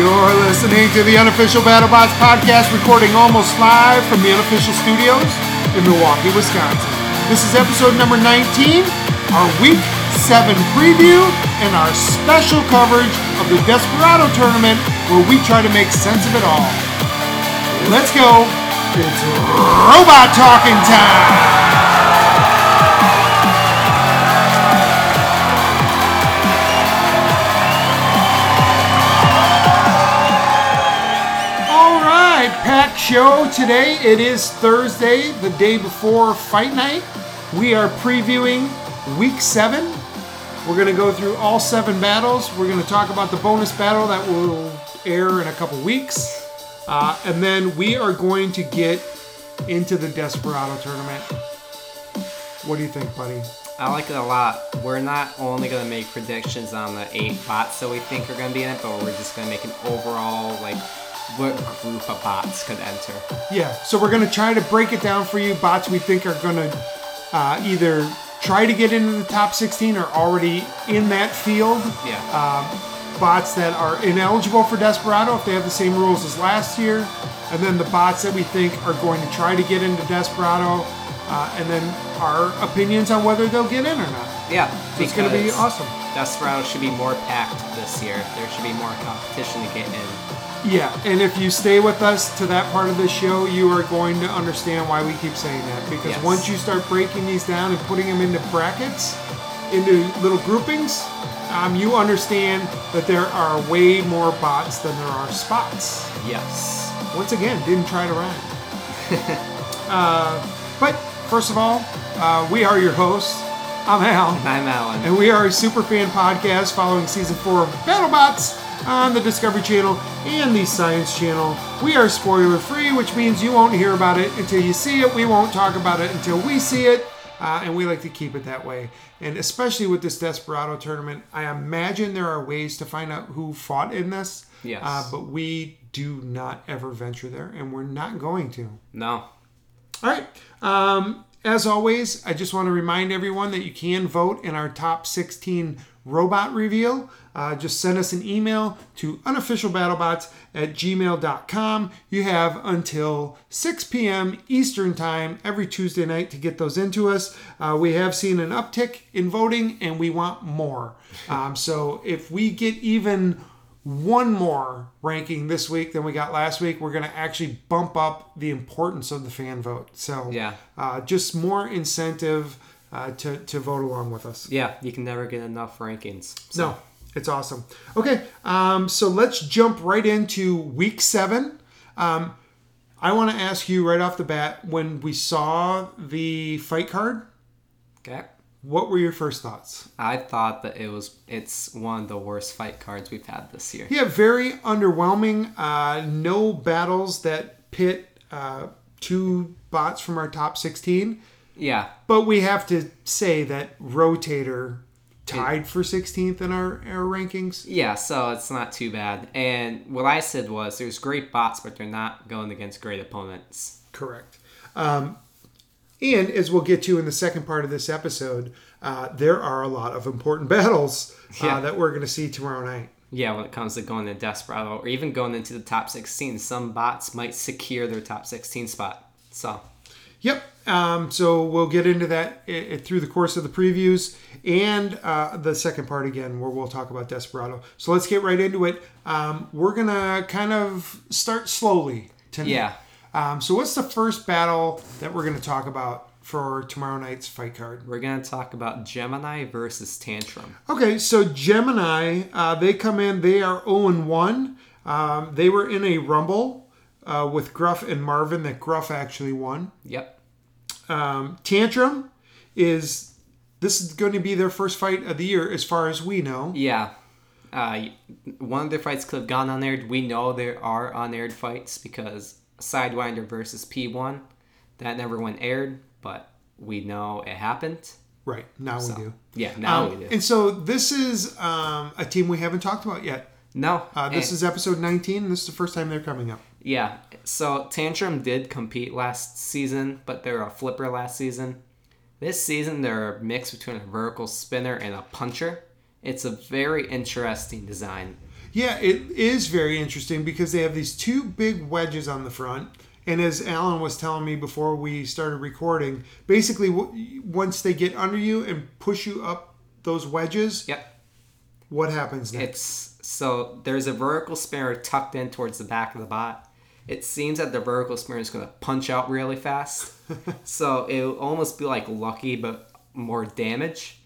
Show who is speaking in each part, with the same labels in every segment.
Speaker 1: You're listening to the Unofficial BattleBots podcast, recording almost live from the unofficial studios in Milwaukee, Wisconsin. This is episode number 19, our week 7 preview, and our special coverage of the Desperado tournament where we try to make sense of it all. Let's go. It's robot talking time. Show today. It is Thursday, the day before fight night. We are previewing week seven. We're going to go through all seven battles. We're going to talk about the bonus battle that will air in a couple weeks. Uh, and then we are going to get into the Desperado tournament. What do you think, buddy?
Speaker 2: I like it a lot. We're not only going to make predictions on the eight bots that we think are going to be in it, but we're just going to make an overall, like, what group of bots could enter.
Speaker 1: Yeah, so we're going to try to break it down for you. Bots we think are going to uh, either try to get into the top 16 or already in that field.
Speaker 2: Yeah.
Speaker 1: bots that are ineligible for Desperado if they have the same rules as last year, and then the bots that we think are going to try to get into Desperado, uh, and then our opinions on whether they'll get in or not.
Speaker 2: yeah.
Speaker 1: So it's going to be awesome.
Speaker 2: Desperado should be more packed this year. There should be more competition to get in.
Speaker 1: Yeah, and if you stay with us to that part of the show, you are going to understand why we keep saying that. Because
Speaker 2: Yes.
Speaker 1: once you start breaking these down and putting them into brackets, into little groupings, um, you understand that there are way more bots than there are spots.
Speaker 2: Yes.
Speaker 1: Once again, didn't try to rhyme. uh, but first of all, uh, we are your hosts. I'm Al,
Speaker 2: I'm Alan.
Speaker 1: and we are a super fan podcast following season four of BattleBots on the Discovery Channel and the Science Channel. We are spoiler free, which means you won't hear about it until you see it. We won't talk about it until we see it. Uh, and we like to keep it that way. And especially with this Desperado tournament, I imagine there are ways to find out who fought in this.
Speaker 2: Yes.
Speaker 1: Uh, but we do not ever venture there, and we're not going to.
Speaker 2: No.
Speaker 1: All right. Um, as always, I just want to remind everyone that you can vote in our top 16 robot reveal. Uh, just send us an email to unofficialbattlebots at gmail.com. You have until 6 p.m. Eastern Time every Tuesday night to get those into us. Uh, we have seen an uptick in voting and we want more. Um, so if we get even one more ranking this week than we got last week, we're going to actually bump up the importance of the fan vote. So,
Speaker 2: Yeah.
Speaker 1: uh, just more incentive uh, to, to vote along with us.
Speaker 2: Yeah, you can never get enough rankings. So,
Speaker 1: No, it's awesome. Okay, um, so let's jump right into week seven. Um, I want to ask you right off the bat when we saw the fight card,
Speaker 2: Okay.
Speaker 1: what were your first thoughts?
Speaker 2: I thought that it was it's one of the worst fight cards we've had this year.
Speaker 1: Yeah, very underwhelming. Uh, no battles that pit uh, two bots from our top 16.
Speaker 2: Yeah.
Speaker 1: But we have to say that Rotator tied for 16th in our, our rankings.
Speaker 2: Yeah, so it's not too bad. And what I said was there's great bots, but they're not going against great opponents.
Speaker 1: Correct. Um, and as we'll get to in the second part of this episode, uh, there are a lot of important battles uh,
Speaker 2: Yeah.
Speaker 1: that we're going to see tomorrow night.
Speaker 2: Yeah, when it comes to going to Desperado or even going into the top 16, some bots might secure their top 16 spot. So,
Speaker 1: Yep. Um, so we'll get into that i- i- through the course of the previews and uh, the second part again, where we'll talk about Desperado. So let's get right into it. Um, we're gonna kind of start slowly tonight.
Speaker 2: yeah.
Speaker 1: Um, so what's the first battle that we're gonna talk about for tomorrow night's fight card?
Speaker 2: We're going to talk about Gemini versus Tantrum.
Speaker 1: Okay, so Gemini, uh, they come in. They are 0 and 1. Um, they were in a rumble uh, with Gruff and Marvin that Gruff actually won.
Speaker 2: Yep.
Speaker 1: Um, Tantrum is this is going to be their first fight of the year, as far as we know.
Speaker 2: Yeah. Uh, one of their fights could have gone unaired. We know there are unaired fights because Sidewinder versus P1, that never went aired, but we know it happened.
Speaker 1: Right now
Speaker 2: So,
Speaker 1: we do.
Speaker 2: Yeah, now
Speaker 1: Um,
Speaker 2: we do.
Speaker 1: And so this is um, a team we haven't talked about yet.
Speaker 2: No.
Speaker 1: Uh, this is episode 19. And this is the first time they're coming up.
Speaker 2: Yeah. So Tantrum did compete last season, but they're a flipper last season. This season, they're a mix between a vertical spinner and a puncher. It's a very interesting design.
Speaker 1: Yeah, it is very interesting because they have these two big wedges on the front. And as Alan was telling me before we started recording, basically, w- once they get under you and push you up those wedges,
Speaker 2: Yep.
Speaker 1: what happens next?
Speaker 2: It's so there's a vertical spinner tucked in towards the back of the bot. It seems that the vertical spinner is going to punch out really fast. so it'll almost be like lucky, but more damage.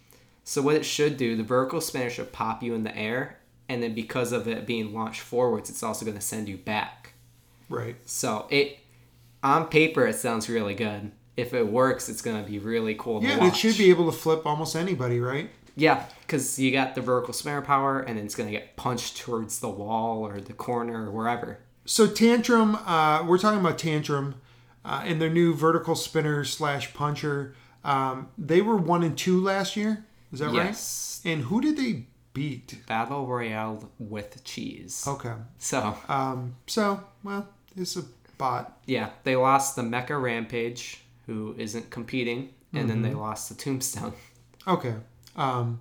Speaker 2: So what it should do, the vertical spinner should pop you in the air, and then because of it being launched forwards, it's also going to send you back.
Speaker 1: right.
Speaker 2: So it, on paper, it sounds really good. If it works, it's going to be really cool.
Speaker 1: Yeah, it should be able to flip almost anybody, right?
Speaker 2: Yeah, because you got the vertical spinner power, and then it's going to get punched towards the wall or the corner or wherever.
Speaker 1: So Tantrum, uh, we're talking about Tantrum uh, and their new vertical spinner slash puncher. Um, they were one and two last year. Is that
Speaker 2: Yes.
Speaker 1: right? And who did they beat?
Speaker 2: Battle Royale with cheese.
Speaker 1: Okay.
Speaker 2: So,
Speaker 1: Um, so well, it's a bot.
Speaker 2: yeah, they lost the Mecha Rampage, who isn't competing, and then they lost the Tombstone.
Speaker 1: Okay. Um,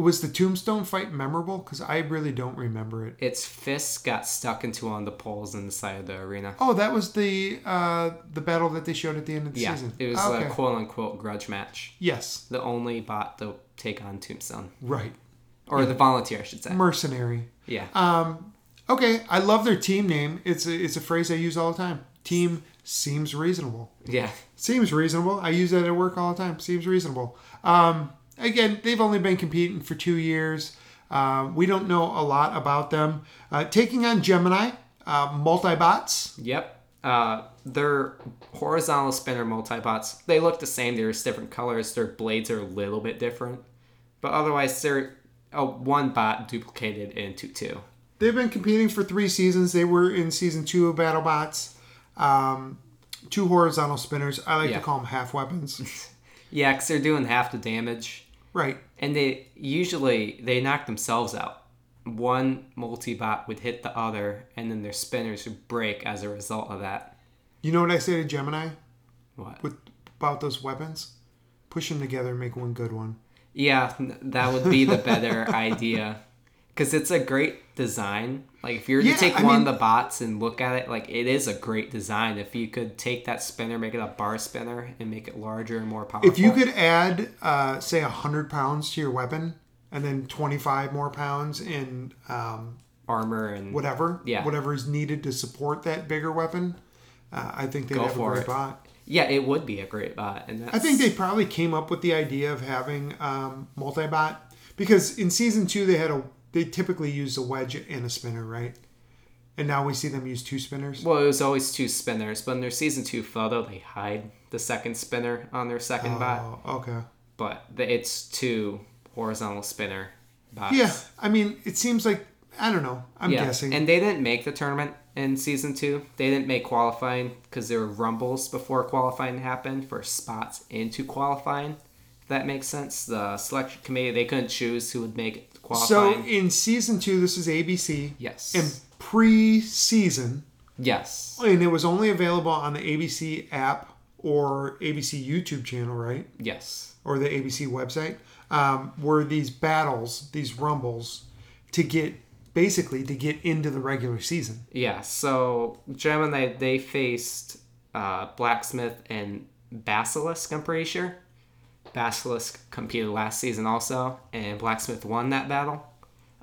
Speaker 1: was the Tombstone fight memorable? Because I really don't remember it.
Speaker 2: Its fists got stuck into one of the poles in the side of the arena.
Speaker 1: Oh, that was the uh, the battle that they showed at the end of the
Speaker 2: Yeah,
Speaker 1: season.
Speaker 2: it was
Speaker 1: okay.
Speaker 2: a quote unquote grudge match.
Speaker 1: yes.
Speaker 2: The only bot to take on Tombstone.
Speaker 1: Right.
Speaker 2: Or the volunteer, I should say.
Speaker 1: Mercenary.
Speaker 2: Yeah.
Speaker 1: Um, okay, I love their team name. It's a, it's a phrase I use all the time. Team seems reasonable.
Speaker 2: yeah.
Speaker 1: Seems reasonable. I use that at work all the time. Seems reasonable. Um, again, they've only been competing for two years. Uh, we don't know a lot about them. Uh, taking on Gemini, uh, multi-bots.
Speaker 2: Yep. Uh, they're horizontal spinner multibots. They look the same. They're just different colors. Their blades are a little bit different, but otherwise they're a one bot duplicated into two.
Speaker 1: They've been competing for three seasons. They were in season two of BattleBots. Um, two horizontal spinners. I like
Speaker 2: Yeah.
Speaker 1: to call them half weapons.
Speaker 2: Yeah, because they're doing half the damage,
Speaker 1: right.
Speaker 2: and they usually they knock themselves out. One multi-bot would hit the other, and then their spinners would break as a result of that.
Speaker 1: You know what I say to Gemini
Speaker 2: What?
Speaker 1: with about those weapons? Push them together and make one good one.
Speaker 2: Yeah, that would be the better idea. Because it's a great design. Like, if you were
Speaker 1: Yeah,
Speaker 2: to take
Speaker 1: I
Speaker 2: one
Speaker 1: mean-
Speaker 2: of the bots and look at it, like, it is a great design. If you could take that spinner, make it a bar spinner, and make it larger and more powerful.
Speaker 1: If you could add, uh, say, hundred pounds to your weapon, and then twenty-five more pounds in um,
Speaker 2: Armor and.
Speaker 1: whatever,
Speaker 2: Yeah.
Speaker 1: whatever is needed to support that bigger weapon, uh, I think they'd
Speaker 2: Go
Speaker 1: have a great
Speaker 2: it.
Speaker 1: bot.
Speaker 2: Yeah, it would be a great bot. And that's,
Speaker 1: I think they probably came up with the idea of having um, multi-bot because in season two they had a they typically use a wedge and a spinner, right? And now we see them use two spinners.
Speaker 2: Well, it was always two spinners, but in their season two photo, they hide the second spinner on their second oh, bot.
Speaker 1: Oh, okay.
Speaker 2: But it's two horizontal spinner bots.
Speaker 1: Yeah, I mean, it seems like I don't know. I'm
Speaker 2: yeah,
Speaker 1: guessing.
Speaker 2: and they didn't make the tournament in season two. They didn't make qualifying because there were rumbles before qualifying happened for spots into qualifying. If that makes sense. The selection committee they couldn't choose who would make it
Speaker 1: so in season two, this is ABC.
Speaker 2: yes.
Speaker 1: And pre-season,
Speaker 2: yes.
Speaker 1: and it was only available on the ABC app or ABC YouTube channel, right?
Speaker 2: Yes.
Speaker 1: Or the ABC website. Um, were these battles, these rumbles, to get basically to get into the regular season?
Speaker 2: Yeah. So Gemini they faced uh, Blacksmith and Basilisk. I'm pretty sure. Basilisk competed last season also, and Blacksmith won that battle.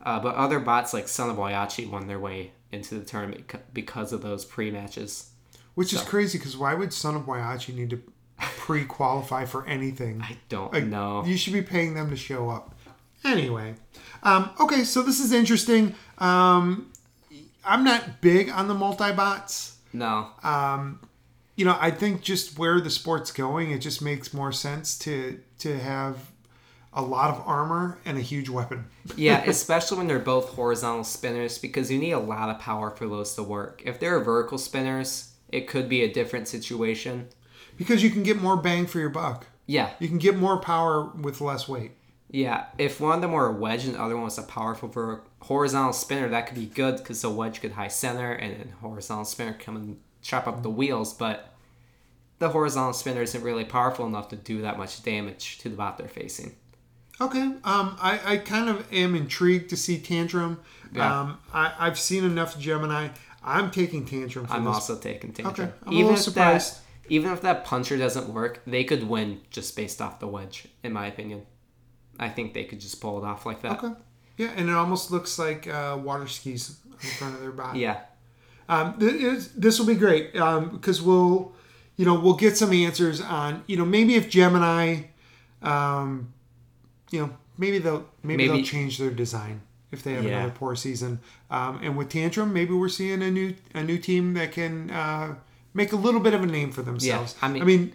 Speaker 2: Uh, but other bots like Son of Whyachi won their way into the tournament because of those pre-matches.
Speaker 1: Which is crazy because why would Son of Whyachi need to pre-qualify for anything?
Speaker 2: I don't
Speaker 1: Like,
Speaker 2: know.
Speaker 1: You should be paying them to show up. Anyway, um, okay, so this is interesting. Um, I'm not big on the multi-bots.
Speaker 2: No.
Speaker 1: You know, I think just where the sport's going, it just makes more sense to to have a lot of armor and a huge weapon.
Speaker 2: yeah, especially when they're both horizontal spinners because you need a lot of power for those to work. If they're vertical spinners, it could be a different situation.
Speaker 1: Because you can get more bang for your buck.
Speaker 2: Yeah,
Speaker 1: You can get more power with less weight.
Speaker 2: Yeah, if one of them were a wedge and the other one was a powerful ver- horizontal spinner, that could be good because the wedge could high center and then horizontal spinner come and chop up the wheels. But the horizontal spinner isn't really powerful enough to do that much damage to the bot they're facing.
Speaker 1: Okay. Um, I, I kind of am intrigued to see Tantrum.
Speaker 2: Yeah.
Speaker 1: Um, I, I've seen enough Gemini. I'm taking Tantrum for
Speaker 2: I'm
Speaker 1: this.
Speaker 2: also taking Tantrum.
Speaker 1: Okay, I'm a little
Speaker 2: if
Speaker 1: surprised.
Speaker 2: that even if that puncher doesn't work, they could win just based off the wedge, in my opinion. I think they could just pull it off like that.
Speaker 1: Okay. Yeah, and it almost looks like uh, water skis in front of their body.
Speaker 2: Yeah.
Speaker 1: Um, th- this will be great because we'll, you know, we'll get some answers on, you know, maybe if Gemini, um, you know, maybe they'll maybe,
Speaker 2: Maybe-
Speaker 1: they'll change their design if they have
Speaker 2: Yeah.
Speaker 1: another poor season. Um, and with Tantrum, maybe we're seeing a new a new team that can uh, make a little bit of a name for themselves.
Speaker 2: I mean-
Speaker 1: I mean,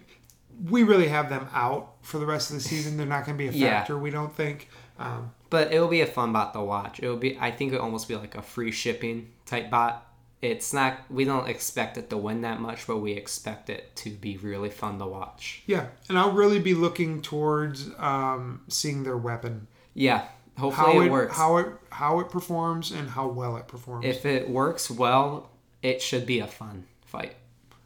Speaker 1: we really have them out for the rest of the season. They're not going to be a
Speaker 2: Yeah.
Speaker 1: factor, we don't think. Um,
Speaker 2: But it will be a fun bot to watch. It will be I think it'll almost be like a free shipping type bot. It's not we don't expect it to win that much, but we expect it to be really fun to watch.
Speaker 1: yeah, and I'll really be looking towards um, seeing their weapon.
Speaker 2: Yeah. Hopefully
Speaker 1: how
Speaker 2: it,
Speaker 1: it,
Speaker 2: works.
Speaker 1: how it how it performs and how well it performs.
Speaker 2: if it works well, it should be a fun fight.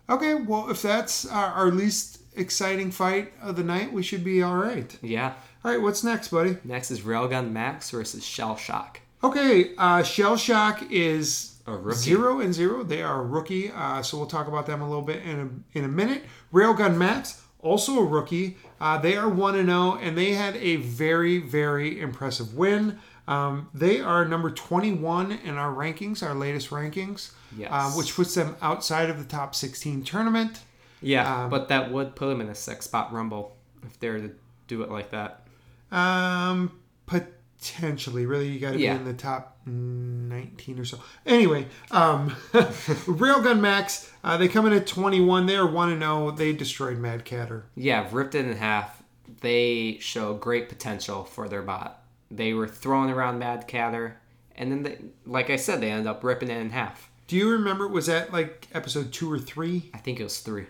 Speaker 1: okay, well if that's our, our least exciting fight of the night, we should be all right.
Speaker 2: Yeah.
Speaker 1: All right, what's next, buddy?
Speaker 2: Next is Railgun Max versus Shell Shock.
Speaker 1: Okay, uh, Shell Shock is. Zero and zero. They are a rookie, uh, so we'll talk about them a little bit in a, in a minute. Railgun Max, also a rookie. Uh, they are one and zero, and they had a very very impressive win. Um, they are number 21 in our rankings, our latest rankings,
Speaker 2: Yes.
Speaker 1: uh, which puts them outside of the top 16 tournament.
Speaker 2: Yeah,
Speaker 1: Um,
Speaker 2: but that would put them in a six spot rumble if they're to do it like that.
Speaker 1: Um, potentially. Really, you got to
Speaker 2: Yeah.
Speaker 1: be in the top 19 or so. Anyway, um, Railgun Max, uh, they come in at 21. They are 1 and 0. They destroyed Mad Catter.
Speaker 2: Yeah, ripped it in half. They show great potential for their bot. They were throwing around Mad Catter, and then, they, like I said, they ended up ripping it in half.
Speaker 1: Do you remember? Was that like episode two or three?
Speaker 2: I think it was three.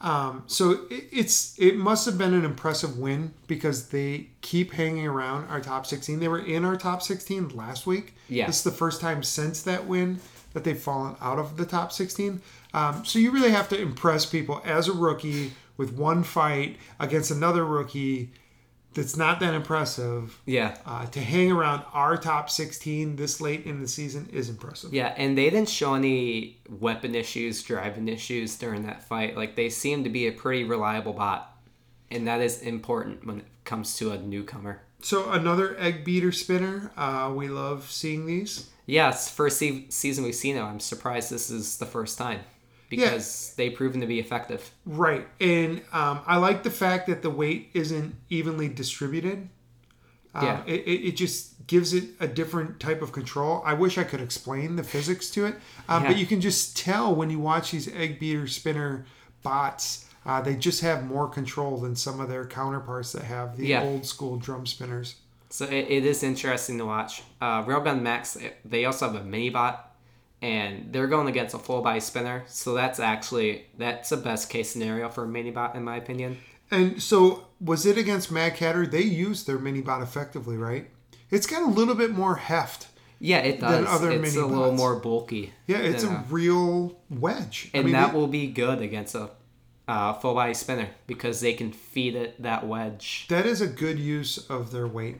Speaker 1: Um, so it, it's it must have been an impressive win because they keep hanging around our top 16. They were in our top 16 last week.
Speaker 2: Yeah.
Speaker 1: This is the first time since that win that they've fallen out of the top 16. Um, so you really have to impress people as a rookie with one fight against another rookie that's not that impressive.
Speaker 2: Yeah.
Speaker 1: Uh, to hang around our top 16 this late in the season is impressive.
Speaker 2: Yeah, and they didn't show any weapon issues, driving issues during that fight. Like, they seem to be a pretty reliable bot. And that is important when it comes to a newcomer.
Speaker 1: So another egg beater spinner. Uh, we love seeing these.
Speaker 2: Yeah, first se- season we've seen it. I'm surprised this is the first time because they've proven to be effective.
Speaker 1: Right. And um, I like the fact that the weight isn't evenly distributed. Um,
Speaker 2: Yeah.
Speaker 1: It, it, just gives it a different type of control. I wish I could explain the physics to it. Um, But you can just tell when you watch these egg beater spinner bots, uh, they just have more control than some of their counterparts that have the
Speaker 2: Yeah.
Speaker 1: old school drum spinners.
Speaker 2: So it, it is interesting to watch. Uh, Railgun Max, they also have a mini bot, and they're going against a full body spinner. So that's actually that's a best case scenario for a mini bot, in my opinion.
Speaker 1: And so, was it against Mad Catter? They used their mini bot effectively, right? It's got a little bit more heft.
Speaker 2: Yeah, it
Speaker 1: Than
Speaker 2: does.
Speaker 1: other
Speaker 2: it's a
Speaker 1: mini
Speaker 2: little more bulky.
Speaker 1: Yeah, it's
Speaker 2: than
Speaker 1: a real wedge.
Speaker 2: and
Speaker 1: I mean,
Speaker 2: that
Speaker 1: they-
Speaker 2: will be good against a uh, full body spinner because they can feed it that wedge.
Speaker 1: that is a good use of their weight.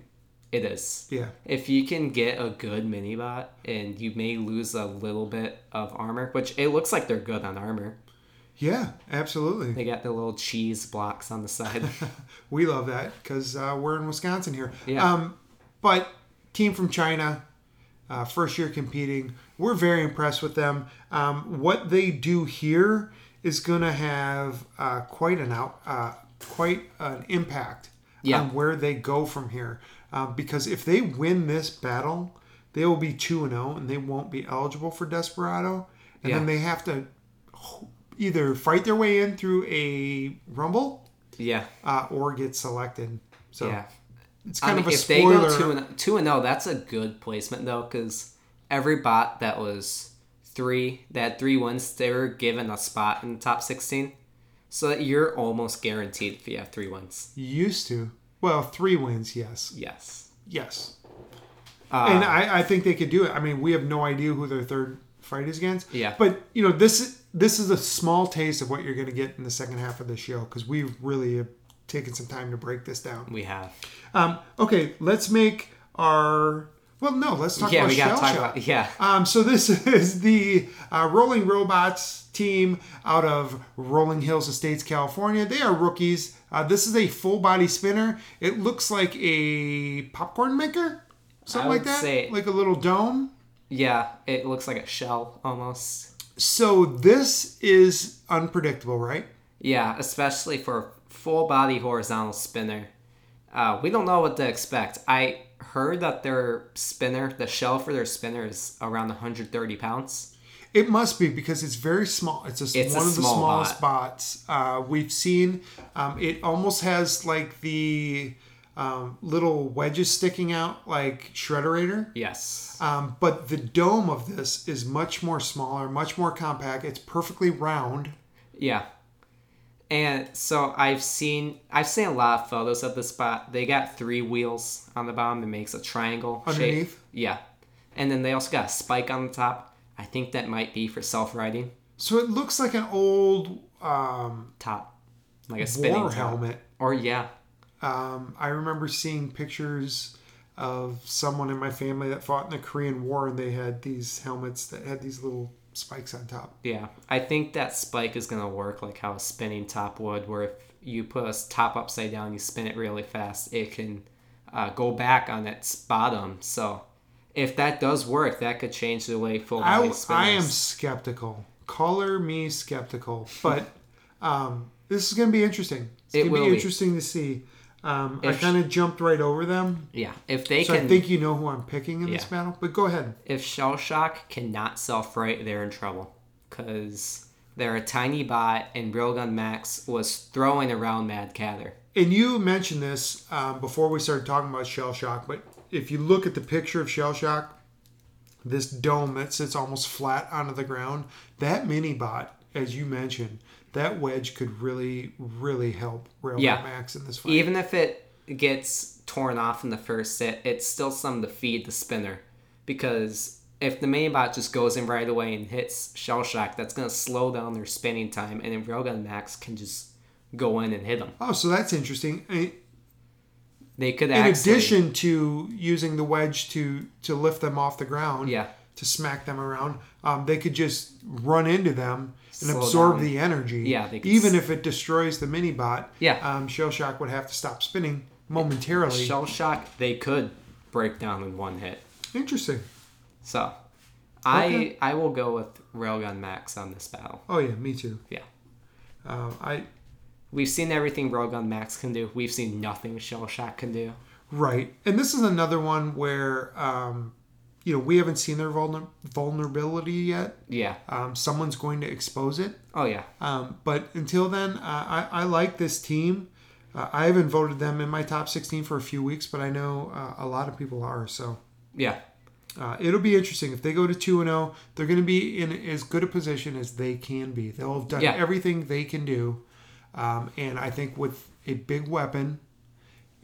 Speaker 2: It is.
Speaker 1: Yeah.
Speaker 2: If you can get a good mini bot and you may lose a little bit of armor, which it looks like they're good on armor.
Speaker 1: Yeah, absolutely.
Speaker 2: They got the little cheese blocks on the side.
Speaker 1: We love that because uh, we're in Wisconsin here.
Speaker 2: Yeah.
Speaker 1: Um, but team from China, uh, first year competing, we're very impressed with them. Um, what they do here is going to have uh, quite an out, uh, quite an impact
Speaker 2: Yeah.
Speaker 1: on where they go from here. Uh, because if they win this battle, they will be two and zero, and they won't be eligible for Desperado, and then they have to either fight their way in through a rumble
Speaker 2: yeah.
Speaker 1: uh, or get selected. So
Speaker 2: yeah.
Speaker 1: it's
Speaker 2: I
Speaker 1: kind
Speaker 2: mean,
Speaker 1: of a
Speaker 2: if they
Speaker 1: spoiler.
Speaker 2: go two and zero, that's a good placement though, because every bot that was three that had three wins, they were given a spot in the top sixteen, so that you're almost guaranteed if you have three wins.
Speaker 1: used to. Well, three wins, yes,
Speaker 2: Yes.
Speaker 1: yes,
Speaker 2: Uh,
Speaker 1: and I, I think they could do it. I mean, we have no idea who their third fight is against.
Speaker 2: Yeah.
Speaker 1: but you know, this this is a small taste of what you're going to get in the second half of the show because we've really taken some time to break this down.
Speaker 2: We have.
Speaker 1: Um, okay, let's make our. Well, no, let's talk.
Speaker 2: Yeah,
Speaker 1: about
Speaker 2: we got
Speaker 1: Shell
Speaker 2: to talk
Speaker 1: Shock.
Speaker 2: about. Yeah.
Speaker 1: Um, so this is the uh, Rolling Robots team out of Rolling Hills Estates, California. They are rookies. Uh, this is a full body spinner. It looks like a popcorn maker, something like that,
Speaker 2: say-
Speaker 1: like a little dome.
Speaker 2: Yeah, it looks like a shell almost.
Speaker 1: So this is unpredictable, right?
Speaker 2: Yeah, especially for a full body horizontal spinner. Uh, we don't know what to expect. I heard that their spinner, the shell for their spinner, is around 130 pounds.
Speaker 1: It must be because it's very small. It's, a,
Speaker 2: It's
Speaker 1: one of the
Speaker 2: small
Speaker 1: smallest bots uh, we've seen. Um, it almost has like the um, little wedges sticking out, like Shredderator.
Speaker 2: Yes.
Speaker 1: Um, but the dome of this is much more smaller, much more compact. It's perfectly round.
Speaker 2: Yeah. And so I've seen I've seen a lot of photos of the spot. They got three wheels on the bottom that makes a triangle shape. Yeah. And then they also got a spike on the top. I think that might be for self riding
Speaker 1: So it looks like an old um,
Speaker 2: top. Like a spinning
Speaker 1: war
Speaker 2: top.
Speaker 1: helmet.
Speaker 2: Or yeah.
Speaker 1: Um, I remember seeing pictures of someone in my family that fought in the Korean War, and they had these helmets that had these little spikes on top.
Speaker 2: Yeah, I think that spike is gonna work like how a spinning top would, where if you put a top upside down, you spin it really fast, it can uh, go back on its bottom. So if that does work, that could change the way full body
Speaker 1: I. I am skeptical. Color me skeptical, but um, this is going to be interesting. It's
Speaker 2: It
Speaker 1: going to be. interesting to see. Um, I kind of jumped right over them,
Speaker 2: Yeah, if they
Speaker 1: so
Speaker 2: can,
Speaker 1: I think you know who I'm picking in this
Speaker 2: Yeah.
Speaker 1: battle. But go ahead.
Speaker 2: if Shell Shock cannot self right, they're in trouble because they're a tiny bot, and Railgun Max was throwing around Mad Catter.
Speaker 1: And you mentioned this um, before we started talking about shell shock, but if you look at the picture of shell shock, this dome that sits almost flat onto the ground, that mini bot, as you mentioned, that wedge could really, really help Railgun
Speaker 2: Yeah.
Speaker 1: Max in this fight.
Speaker 2: Even if it gets torn off in the first set, it's still something to feed the spinner. Because if the main bot just goes in right away and hits Shell Shock, that's going to slow down their spinning time, and then Railgun Max can just go in and hit them.
Speaker 1: oh, so that's interesting. In
Speaker 2: They could
Speaker 1: in
Speaker 2: actually.
Speaker 1: addition to using the wedge to to lift them off the ground,
Speaker 2: Yeah.
Speaker 1: to smack them around, um, they could just run into them and absorb
Speaker 2: down.
Speaker 1: the energy.
Speaker 2: Yeah,
Speaker 1: even
Speaker 2: s-
Speaker 1: if it destroys the mini bot.
Speaker 2: Yeah.
Speaker 1: um, Shell Shock would have to stop spinning momentarily.
Speaker 2: Shell Shock, they could break down in one hit.
Speaker 1: Interesting.
Speaker 2: So, I
Speaker 1: Okay.
Speaker 2: I will go with Railgun Max on this battle.
Speaker 1: Oh yeah, me too.
Speaker 2: Yeah.
Speaker 1: Um, I
Speaker 2: We've seen everything Railgun Max can do. We've seen nothing Shell Shock can do.
Speaker 1: right, and this is another one where um, you know we haven't seen their vulner- vulnerability yet.
Speaker 2: Yeah.
Speaker 1: Um, someone's going to expose it.
Speaker 2: Oh yeah.
Speaker 1: Um, but until then, uh, I, I like this team. Uh, I haven't voted them in my top 16 for a few weeks, but I know uh, a lot of people are. So
Speaker 2: Yeah.
Speaker 1: uh, it'll be interesting. If they go to 2 and 0, they're going to be in as good a position as they can be. They'll have done
Speaker 2: Yeah.
Speaker 1: everything they can do. Um, and I think with a big weapon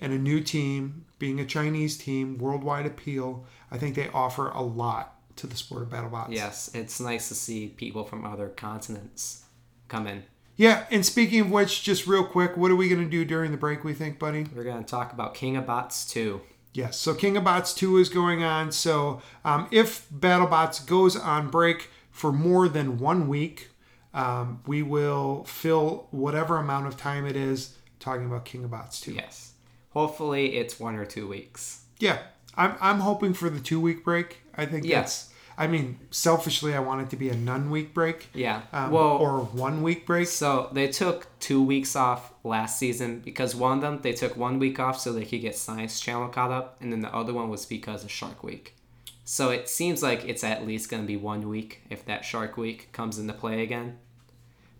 Speaker 1: and a new team, being a Chinese team, worldwide appeal, I think they offer a lot to the sport of battle bots.
Speaker 2: Yes, it's nice to see people from other continents come in.
Speaker 1: Yeah, and speaking of which, just real quick, what are we going to do during the break, we think, buddy?
Speaker 2: We're going to talk about King of Bots 2.
Speaker 1: Yes, so King of Bots 2 is going on. So um, if BattleBots goes on break for more than one week, um, we will fill whatever amount of time it is talking about King of Bots 2.
Speaker 2: Yes. Hopefully it's one or two weeks.
Speaker 1: Yeah, I'm, I'm hoping for the two week break. I think
Speaker 2: Yeah.
Speaker 1: that's, I mean, selfishly, I want it to be a none week break.
Speaker 2: Yeah.
Speaker 1: Um,
Speaker 2: well,
Speaker 1: or one week break.
Speaker 2: so they took two weeks off last season because one of them, they took one week off so they could get Science Channel caught up, and then the other one was because of Shark Week. So it seems like it's at least going to be one week if that Shark Week comes into play again.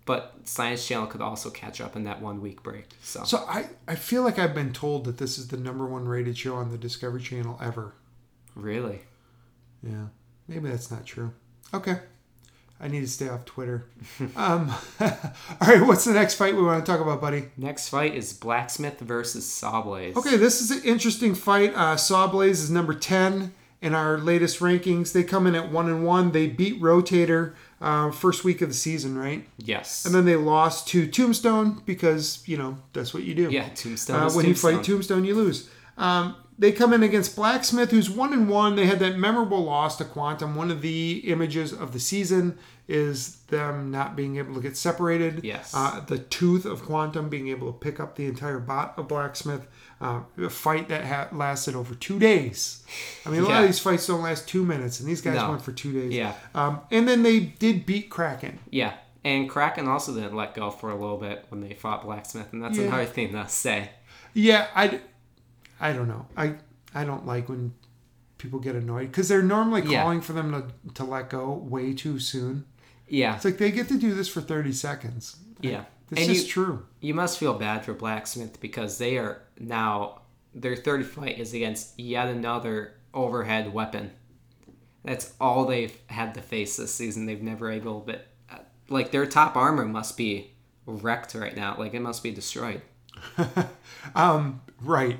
Speaker 2: But Science Channel could also catch up in that one week break. So,
Speaker 1: So I, I feel like I've been told that this is the number one rated show on the Discovery Channel ever.
Speaker 2: really,
Speaker 1: Yeah, maybe that's not true. Okay. I need to stay off Twitter. um, all right, what's the next fight we want to talk about, buddy?
Speaker 2: next fight is Blacksmith versus Sawblaze.
Speaker 1: Okay, this is an interesting fight. Uh, Sawblaze is number 10 in our latest rankings. They come in at 1 and 1. They beat Rotator uh, first week of the season, right?
Speaker 2: Yes.
Speaker 1: And then they lost to Tombstone because you know that's what you do.
Speaker 2: yeah, Tombstone.
Speaker 1: Uh, when you fight Tombstone, you lose. Um, they come in against Blacksmith, who's one and one. They had that memorable loss to Quantum. One of the images of the season is them not being able to get separated.
Speaker 2: Yes.
Speaker 1: Uh, the tooth of Quantum being able to pick up the entire bot of Blacksmith. Uh, a fight that ha- lasted over two days. I mean, a lot of these fights don't last two minutes, and these guys
Speaker 2: No.
Speaker 1: went for two days.
Speaker 2: Yeah.
Speaker 1: Um, and then they did beat Kraken.
Speaker 2: Yeah, and Kraken also didn't let go for a little bit when they fought Blacksmith, and that's
Speaker 1: Yeah.
Speaker 2: another thing to say.
Speaker 1: Yeah, I, I don't know. I I don't like when people get annoyed because they're normally
Speaker 2: Yeah.
Speaker 1: calling for them to, to let go way too soon.
Speaker 2: Yeah,
Speaker 1: It's like they get to do this for 30 seconds.
Speaker 2: yeah.
Speaker 1: This
Speaker 2: and
Speaker 1: is
Speaker 2: you,
Speaker 1: true.
Speaker 2: you must feel bad for Blacksmith because they are now their third fight is against yet another overhead weapon. That's all they've had to face this season. They've never able, but uh, like their top armor must be wrecked right now. Like it must be destroyed.
Speaker 1: Um, right.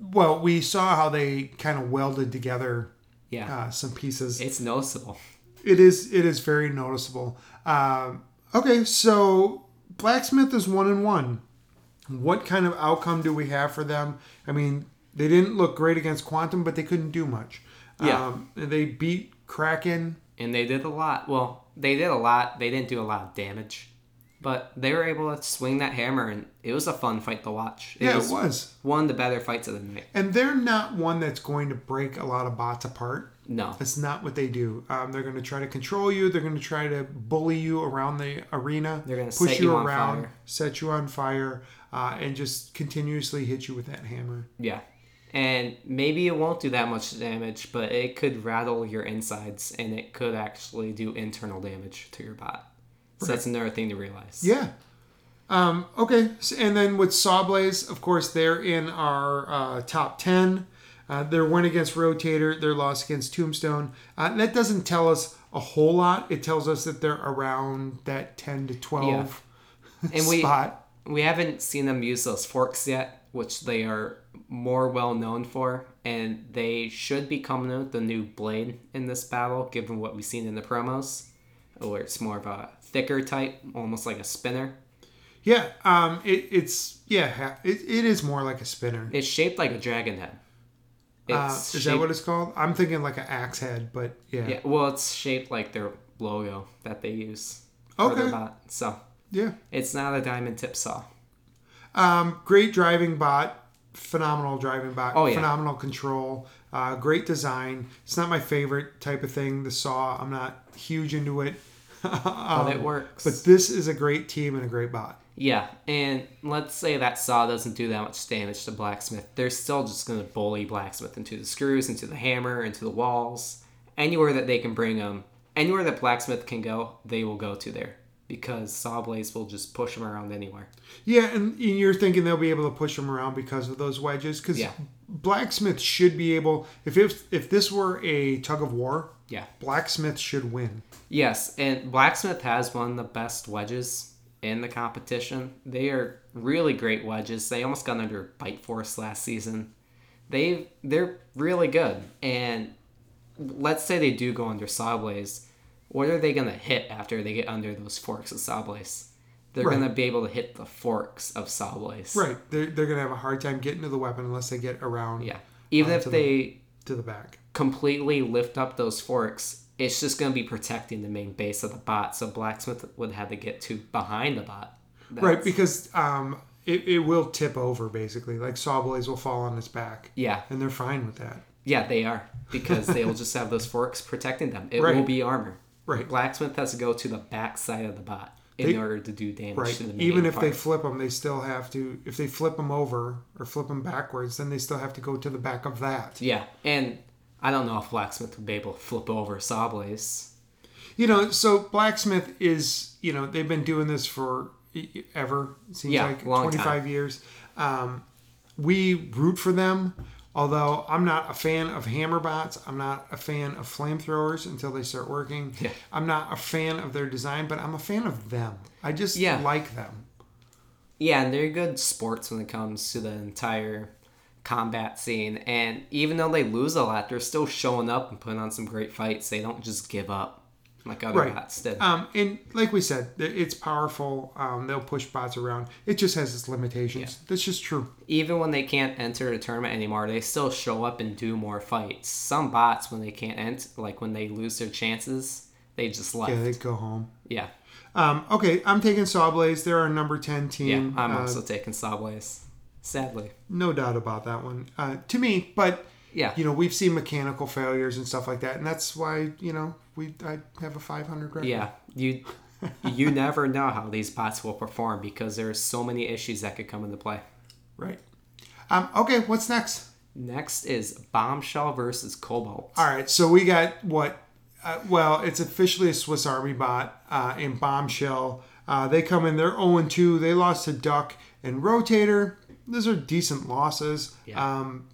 Speaker 1: Well, we saw how they kind of welded together
Speaker 2: Yeah,
Speaker 1: uh, some pieces.
Speaker 2: it's noticeable.
Speaker 1: It is it is very noticeable. Um, okay, so blacksmith is one and one. What kind of outcome do we have for them? I mean, they didn't look great against Quantum, but they couldn't do much.
Speaker 2: Yeah.
Speaker 1: Um, they beat Kraken.
Speaker 2: and they did a lot. Well, they did a lot. They didn't do a lot of damage, but they were able to swing that hammer, and it was a fun fight to watch. It
Speaker 1: Yeah,
Speaker 2: was
Speaker 1: it was.
Speaker 2: one of the better fights of the night.
Speaker 1: And they're not one that's going to break a lot of bots apart.
Speaker 2: No,
Speaker 1: That's not what they do. Um, they're going to try to control you. They're going to try to bully you around the arena.
Speaker 2: They're gonna
Speaker 1: push
Speaker 2: set
Speaker 1: you
Speaker 2: you
Speaker 1: around, set you on fire, uh, and just continuously hit you with that hammer.
Speaker 2: yeah, and maybe it won't do that much damage, but it could rattle your insides, and it could actually do internal damage to your bot. So that's another thing to realize.
Speaker 1: Yeah. Um, okay. So, and then with Sawblaze, of course, they're in our uh, top 10. Uh, their win against Rotator, their loss against Tombstone. Uh, that doesn't tell us a whole lot. It tells us that they're around that 10 to 12 yeah.
Speaker 2: And we
Speaker 1: spot.
Speaker 2: we haven't seen them use those forks yet, which they are more well known for, and they should be coming out the new blade in this battle, given what we've seen in the promos, where it's more of a thicker type, almost like a spinner.
Speaker 1: Yeah. Um, it, it's, yeah, it, it is more like a spinner.
Speaker 2: It's shaped like a dragon head.
Speaker 1: Uh, is that what it's called? I'm thinking like an axe head, but yeah.
Speaker 2: Yeah, well, it's shaped like their logo that they use
Speaker 1: Okay.
Speaker 2: bot. So
Speaker 1: Yeah.
Speaker 2: it's not a diamond tip saw.
Speaker 1: Um, great driving bot, phenomenal driving bot,
Speaker 2: Oh, yeah.
Speaker 1: phenomenal control, uh, great design. It's not my favorite type of thing. The saw, I'm not huge into it,
Speaker 2: But it works.
Speaker 1: Um, but this is a great team and a great bot.
Speaker 2: Yeah, and let's say that saw doesn't do that much damage to Blacksmith. They're still just going to bully Blacksmith into the screws, into the hammer, into the walls. Anywhere that they can bring him, anywhere that Blacksmith can go, they will go to there. Because Sawblaze will just push him around anywhere.
Speaker 1: Yeah, and you're thinking they'll be able to push them around because of those wedges. Because
Speaker 2: Yeah.
Speaker 1: Blacksmith should be able. If if if this were a tug of war,
Speaker 2: Yeah.
Speaker 1: Blacksmith should win.
Speaker 2: Yes, and Blacksmith has one of the best wedges in the competition. They are really great wedges. They almost got under Bite Force last season. They they're really good. And let's say they do go under Sawblaze. What are they gonna hit after they get under those forks of Sawblaze? They're
Speaker 1: Right.
Speaker 2: gonna be able to hit the forks of Sawblaze.
Speaker 1: Right. They're, they're gonna have a hard time getting to the weapon unless they get around
Speaker 2: Yeah. Even uh, if
Speaker 1: Onto the-
Speaker 2: they
Speaker 1: to the back.
Speaker 2: completely lift up those forks, it's just going to be protecting the main base of the bot. So Blacksmith would have to get to behind the bot.
Speaker 1: Right, because um, it, it will tip over basically. Like Sawblaze will fall on its back,
Speaker 2: Yeah,
Speaker 1: and they're fine with that.
Speaker 2: yeah, they are because they will just have those forks protecting them. It
Speaker 1: Right.
Speaker 2: will be armor.
Speaker 1: Right.
Speaker 2: Blacksmith has to go to the back side of the bot in
Speaker 1: They-
Speaker 2: order to do damage
Speaker 1: Right.
Speaker 2: to the
Speaker 1: Even if they flip them, they still have to. If they flip them over or flip them backwards, then they still have to go to the back of that.
Speaker 2: yeah, and I don't know if Blacksmith would be able to flip over Sawblaze.
Speaker 1: You know, so blacksmith is. You know, they've been doing this for ever. Seems
Speaker 2: Yeah,
Speaker 1: like twenty five years. Um, we root for them. Although I'm not a fan of hammer bots, I'm not a fan of flamethrowers until they start working.
Speaker 2: Yeah.
Speaker 1: I'm not a fan of their design, but I'm a fan of them. I just
Speaker 2: Yeah.
Speaker 1: like them.
Speaker 2: Yeah, and they're good sports when it comes to the entire combat scene. And even though they lose a lot, they're still showing up and putting on some great fights. They don't just give up. Like other
Speaker 1: Right.
Speaker 2: bots did.
Speaker 1: Um, and like we said, it's powerful. Um, they'll push bots around. It just has its limitations. That's just true.
Speaker 2: Even when they can't enter the tournament anymore, they still show up and do more fights. Some bots, when they can't enter, like when they lose their chances, they just left.
Speaker 1: Yeah, they go home.
Speaker 2: yeah.
Speaker 1: Um, okay, I'm taking Sawblaze. They're our number 10 team. Yeah.
Speaker 2: I'm
Speaker 1: Uh,
Speaker 2: also taking Sawblaze. Sadly.
Speaker 1: no doubt about that one. Uh, to me, but
Speaker 2: Yeah.
Speaker 1: you know, we've seen mechanical failures and stuff like that, and that's why you know we I have a 500 record.
Speaker 2: Yeah. You you never know how these bots will perform because there's so many issues that could come into play.
Speaker 1: Right. Um, okay, what's next?
Speaker 2: Next is Bombshell versus Cobalt.
Speaker 1: All right, so we got what? Uh, well, it's officially a Swiss Army bot uh, in Bombshell. Uh, they come in, they're 0 2. They lost to Duck and Rotator. Those are decent losses.
Speaker 2: Yeah.
Speaker 1: Um,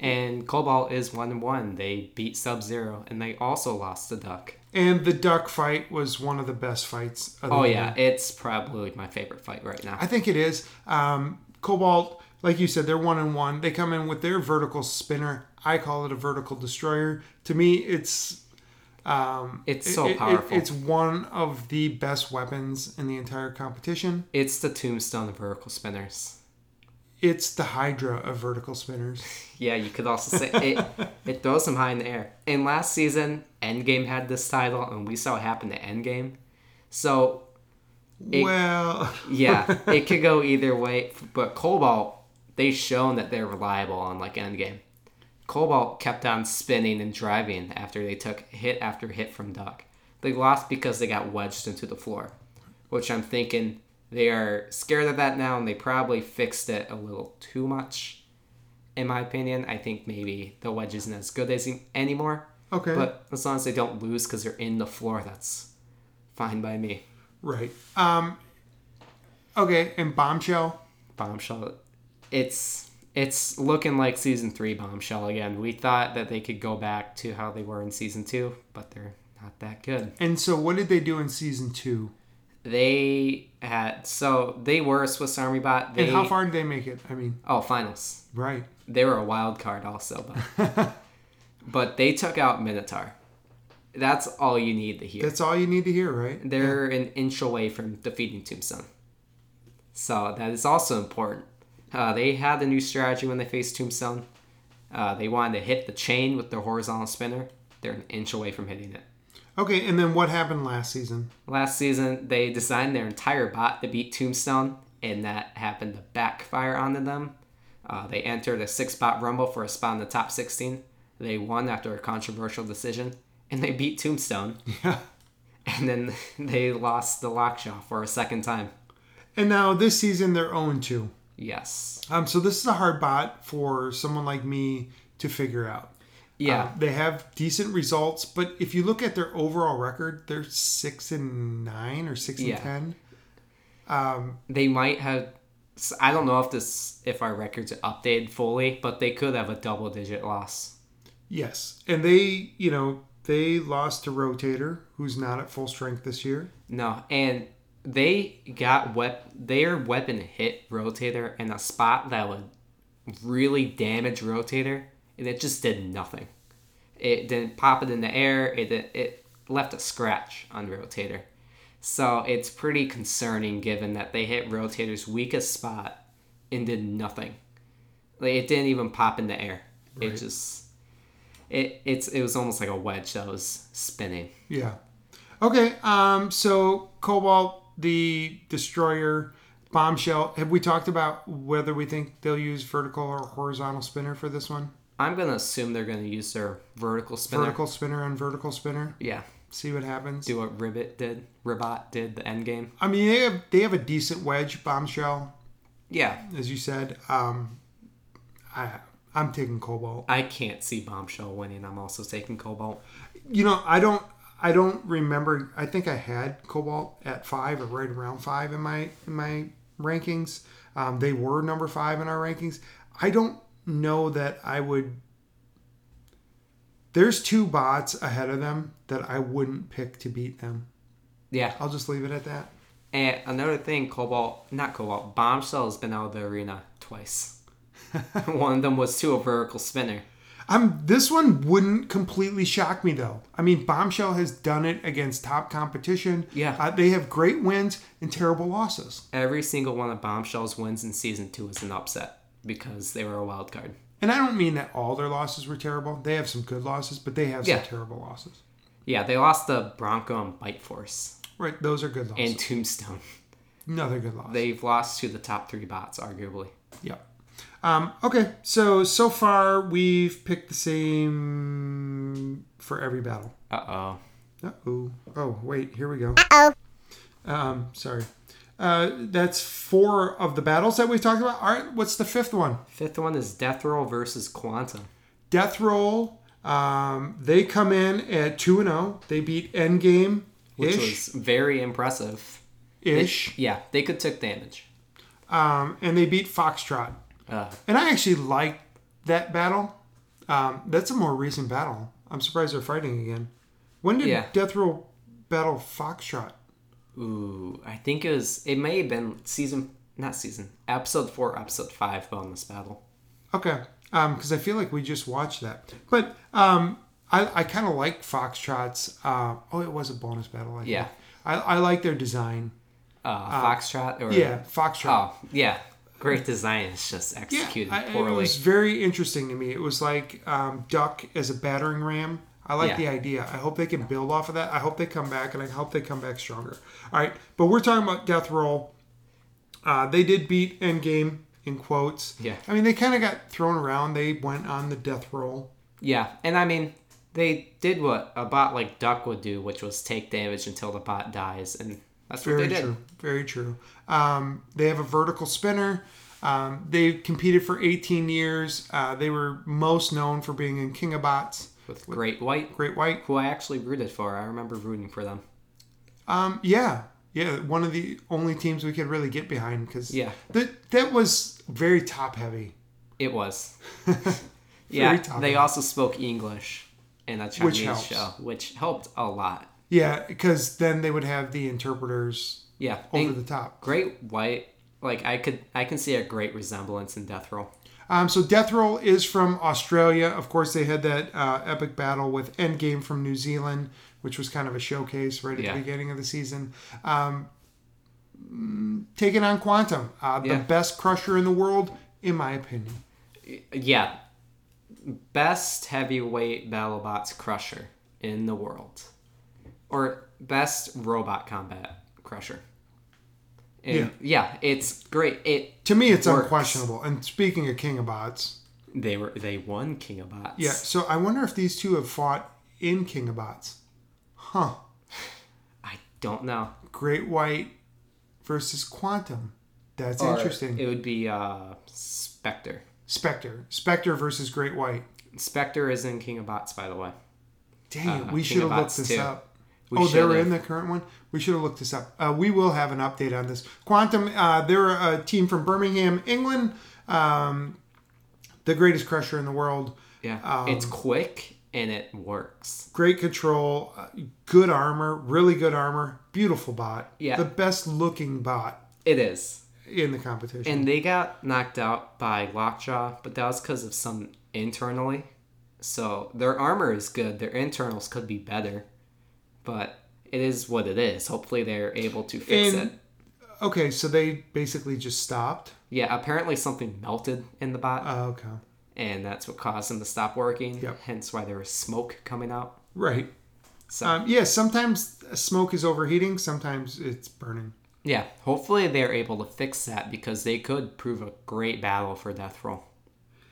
Speaker 2: And Cobalt is one and one. They beat Sub Zero and they also lost to Duck.
Speaker 1: and the Duck fight was one of the best fights. Of the
Speaker 2: Oh yeah, it's probably my favorite fight right now.
Speaker 1: I think it is. Um, Cobalt, like you said, they're one and one. They come in with their vertical spinner. I call it a vertical destroyer. To me, it's um,
Speaker 2: It's so
Speaker 1: it- it-
Speaker 2: powerful.
Speaker 1: it's one of the best weapons in the entire competition.
Speaker 2: It's the Tombstone of vertical spinners.
Speaker 1: It's the Hydra of vertical spinners.
Speaker 2: Yeah, you could also say it. It throws them high in the air. And last season, Endgame had this title, and we saw what happened to Endgame. So It-
Speaker 1: well,
Speaker 2: yeah, it could go either way. But Cobalt, they've shown that they're reliable on like Endgame. Cobalt kept on spinning and driving after they took hit after hit from Duck. They lost because they got wedged into the floor, which I'm thinking they are scared of that now and they probably fixed it a little too much. In my opinion, I think maybe the wedge isn't as good as anymore.
Speaker 1: okay,
Speaker 2: But as long as they don't lose because they're in the floor, that's fine by me.
Speaker 1: right. Um, okay, and Bombshell.
Speaker 2: bombshell it's it's looking like season three bombshell again we thought that they could go back to how they were in season two but they're not that good
Speaker 1: And so, what did they do in season two?
Speaker 2: They had so they were a swiss army bot they
Speaker 1: And how far did they make it? I mean,
Speaker 2: oh finals
Speaker 1: right.
Speaker 2: they were a wild card also but but they took out minotaur that's all you need to hear
Speaker 1: That's all you need to hear, right?
Speaker 2: they're an inch away from defeating Tombstone. So that is also important. Uh, they had a new strategy when they faced Tombstone. Uh, they wanted to hit the chain with their horizontal spinner. They're an inch away from hitting it.
Speaker 1: Okay, and then what happened last season?
Speaker 2: Last season, they designed their entire bot to beat Tombstone, and that happened to backfire onto them. Uh, they entered a six bot rumble for a spot in the top 16. They won after a controversial decision, and they beat Tombstone.
Speaker 1: Yeah.
Speaker 2: And then they lost the lockjaw for a second time.
Speaker 1: And now this season they're 0 2.
Speaker 2: Yes.
Speaker 1: Um, so this is a hard bot for someone like me to figure out.
Speaker 2: Yeah.
Speaker 1: Um, they have decent results, but if you look at their overall record, they're six and nine or six
Speaker 2: Yeah.
Speaker 1: and ten. Um,
Speaker 2: they might have. I don't know if this if our records are updated fully, but they could have a double digit loss.
Speaker 1: yes, and they, you know, they lost to Rotator, who's not at full strength this year.
Speaker 2: No, and they got wep- their weapon hit Rotator in a spot that would really damage Rotator, and it just did nothing. It didn't pop it in the air. It it left a scratch on Rotator. So it's pretty concerning given that they hit Rotator's weakest spot and did nothing. Like it didn't even pop in the air. It just it it's it was almost like a wedge that was spinning.
Speaker 1: Yeah. Okay. Um. So Cobalt, the Destroyer, Bombshell. Have we talked about whether we think they'll use vertical or horizontal spinner for this one?
Speaker 2: I'm gonna assume they're gonna use their vertical spinner.
Speaker 1: Vertical spinner and vertical spinner.
Speaker 2: Yeah,
Speaker 1: See what happens.
Speaker 2: do what Ribbot did, Ribbot did the Endgame.
Speaker 1: I mean, they have they have a decent wedge bombshell,
Speaker 2: Yeah,
Speaker 1: as you said. Um, I I'm taking Cobalt.
Speaker 2: I can't see Bombshell winning. I'm also taking Cobalt.
Speaker 1: You know, I don't I don't remember. I think I had Cobalt at five or right around five in my in my rankings. Um, they were number five in our rankings. I don't know that I would. There's two bots ahead of them that I wouldn't pick to beat them.
Speaker 2: Yeah,
Speaker 1: I'll just leave it at that.
Speaker 2: and another thing, Cobalt, not Cobalt, Bombshell has been out of the arena twice. One of them was to a vertical spinner.
Speaker 1: Um, this one wouldn't completely shock me though. I mean, Bombshell has done it against top competition.
Speaker 2: Yeah.
Speaker 1: uh, they have great wins and terrible losses.
Speaker 2: Every single one of Bombshell's wins in season two was an upset because they were a wild card.
Speaker 1: And I don't mean that all their losses were terrible. They have some good losses, but they have
Speaker 2: Yeah.
Speaker 1: some terrible losses.
Speaker 2: Yeah, they lost the Bronco and Bite Force
Speaker 1: Right, those are good losses.
Speaker 2: and Tombstone.
Speaker 1: Another good loss.
Speaker 2: They've lost to the top three bots, arguably.
Speaker 1: Yep. Um, okay, so so far we've picked the same for every battle.
Speaker 2: Uh oh.
Speaker 1: Uh oh. Oh, wait, here we go. Uh oh. Um, sorry. Uh, that's four of the battles that we talked about. All right, what's the fifth one?
Speaker 2: Fifth one is Death Roll versus Quantum.
Speaker 1: Death Roll. Um, they come in at two and zero. They beat Endgame
Speaker 2: Which was very impressive. They-
Speaker 1: ish,
Speaker 2: yeah, they could take damage.
Speaker 1: um, and they beat Foxtrot.
Speaker 2: Uh,
Speaker 1: And I actually like that battle. Um, that's a more recent battle. I'm surprised they're fighting again. When did
Speaker 2: Yeah.
Speaker 1: Death Roll battle Foxtrot?
Speaker 2: Ooh, I think it was. It may have been season, not season, episode four, episode five bonus battle.
Speaker 1: Okay, because I feel like we just watched that. But um, I, I kind of like Foxtrot's. Uh, oh, it was a bonus battle. I think.
Speaker 2: Yeah.
Speaker 1: I, I like their design.
Speaker 2: Uh, Foxtrot or
Speaker 1: Yeah, Foxtrot.
Speaker 2: Oh yeah, great design. It's just
Speaker 1: yeah,
Speaker 2: executed
Speaker 1: I- it was very interesting to me. It was like um, Duck as a battering ram. I like
Speaker 2: Yeah.
Speaker 1: the idea. I hope they can build off of that. I hope they come back, and I hope they come back stronger. All right, but we're talking about Death Roll. Uh, they did beat Endgame in quotes.
Speaker 2: Yeah.
Speaker 1: I mean, they kind of got thrown around. They went on the Death Roll.
Speaker 2: Yeah, and I mean, they did what a bot like Duck would do, which was take damage until the bot dies, and that's what
Speaker 1: Very
Speaker 2: they did.
Speaker 1: true. Very true. Um, they have a vertical spinner. Um, they competed for 18 years. Uh, they were most known for being in King of Bots,
Speaker 2: With Great White,
Speaker 1: Great White.
Speaker 2: who I actually rooted for. I remember rooting for them.
Speaker 1: Um, yeah, yeah, one of the only teams we could really get behind because
Speaker 2: Yeah.
Speaker 1: that that was very top heavy.
Speaker 2: It was. yeah,
Speaker 1: top
Speaker 2: they
Speaker 1: heavy.
Speaker 2: also spoke English in a Chinese
Speaker 1: helps.
Speaker 2: show, which helped a lot.
Speaker 1: Yeah, because then they would have the interpreters
Speaker 2: Yeah,
Speaker 1: over the top.
Speaker 2: Great White, like I could, I can see a great resemblance in Death Roll.
Speaker 1: Um, so Death Roll is from Australia. Of course, they had that uh, epic battle with Endgame from New Zealand, which was kind of a showcase right at
Speaker 2: Yeah.
Speaker 1: the beginning of the season. Um, mm, taking on Quantum, uh, the
Speaker 2: Yeah.
Speaker 1: best crusher in the world, in my opinion.
Speaker 2: Yeah, best heavyweight BattleBots crusher in the world, or best robot combat crusher. And yeah, it's great. It
Speaker 1: To me, it's
Speaker 2: Works.
Speaker 1: unquestionable. And speaking of King of Bots,
Speaker 2: they were they won King of Bots.
Speaker 1: yeah. So I wonder if these two have fought in King of Bots. Huh.
Speaker 2: I don't know.
Speaker 1: Great White versus Quantum. That's
Speaker 2: Or
Speaker 1: interesting.
Speaker 2: It would be uh Spectre.
Speaker 1: Spectre. Spectre versus Great White.
Speaker 2: Spectre is in King of Bots, by the way.
Speaker 1: Dang
Speaker 2: Uh,
Speaker 1: we should have looked this
Speaker 2: too.
Speaker 1: up.
Speaker 2: We
Speaker 1: oh, they were
Speaker 2: should've.
Speaker 1: in the current one? We should have looked this up. Uh, we will have an update on this. Quantum, uh, they're a team from Birmingham, England. Um, the greatest crusher in the world.
Speaker 2: Yeah,
Speaker 1: Um,
Speaker 2: it's quick and it works.
Speaker 1: Great control, uh, good armor, really good armor, beautiful bot.
Speaker 2: Yeah.
Speaker 1: The best looking bot
Speaker 2: It is.
Speaker 1: in the competition.
Speaker 2: And they got knocked out by Lockjaw, but that was because of some internally. So their armor is good. Their internals could be better, but it is what it is. Hopefully they're able to fix
Speaker 1: And-
Speaker 2: it.
Speaker 1: okay, so they basically just stopped.
Speaker 2: Yeah, apparently something melted in the bot,
Speaker 1: Uh, okay.
Speaker 2: and that's what caused them to stop working.
Speaker 1: Yep.
Speaker 2: Hence why there was smoke coming out.
Speaker 1: Right.
Speaker 2: So
Speaker 1: Um, yeah, sometimes smoke is overheating, sometimes it's burning.
Speaker 2: yeah, hopefully they're able to fix that because they could prove a great battle for Death Roll.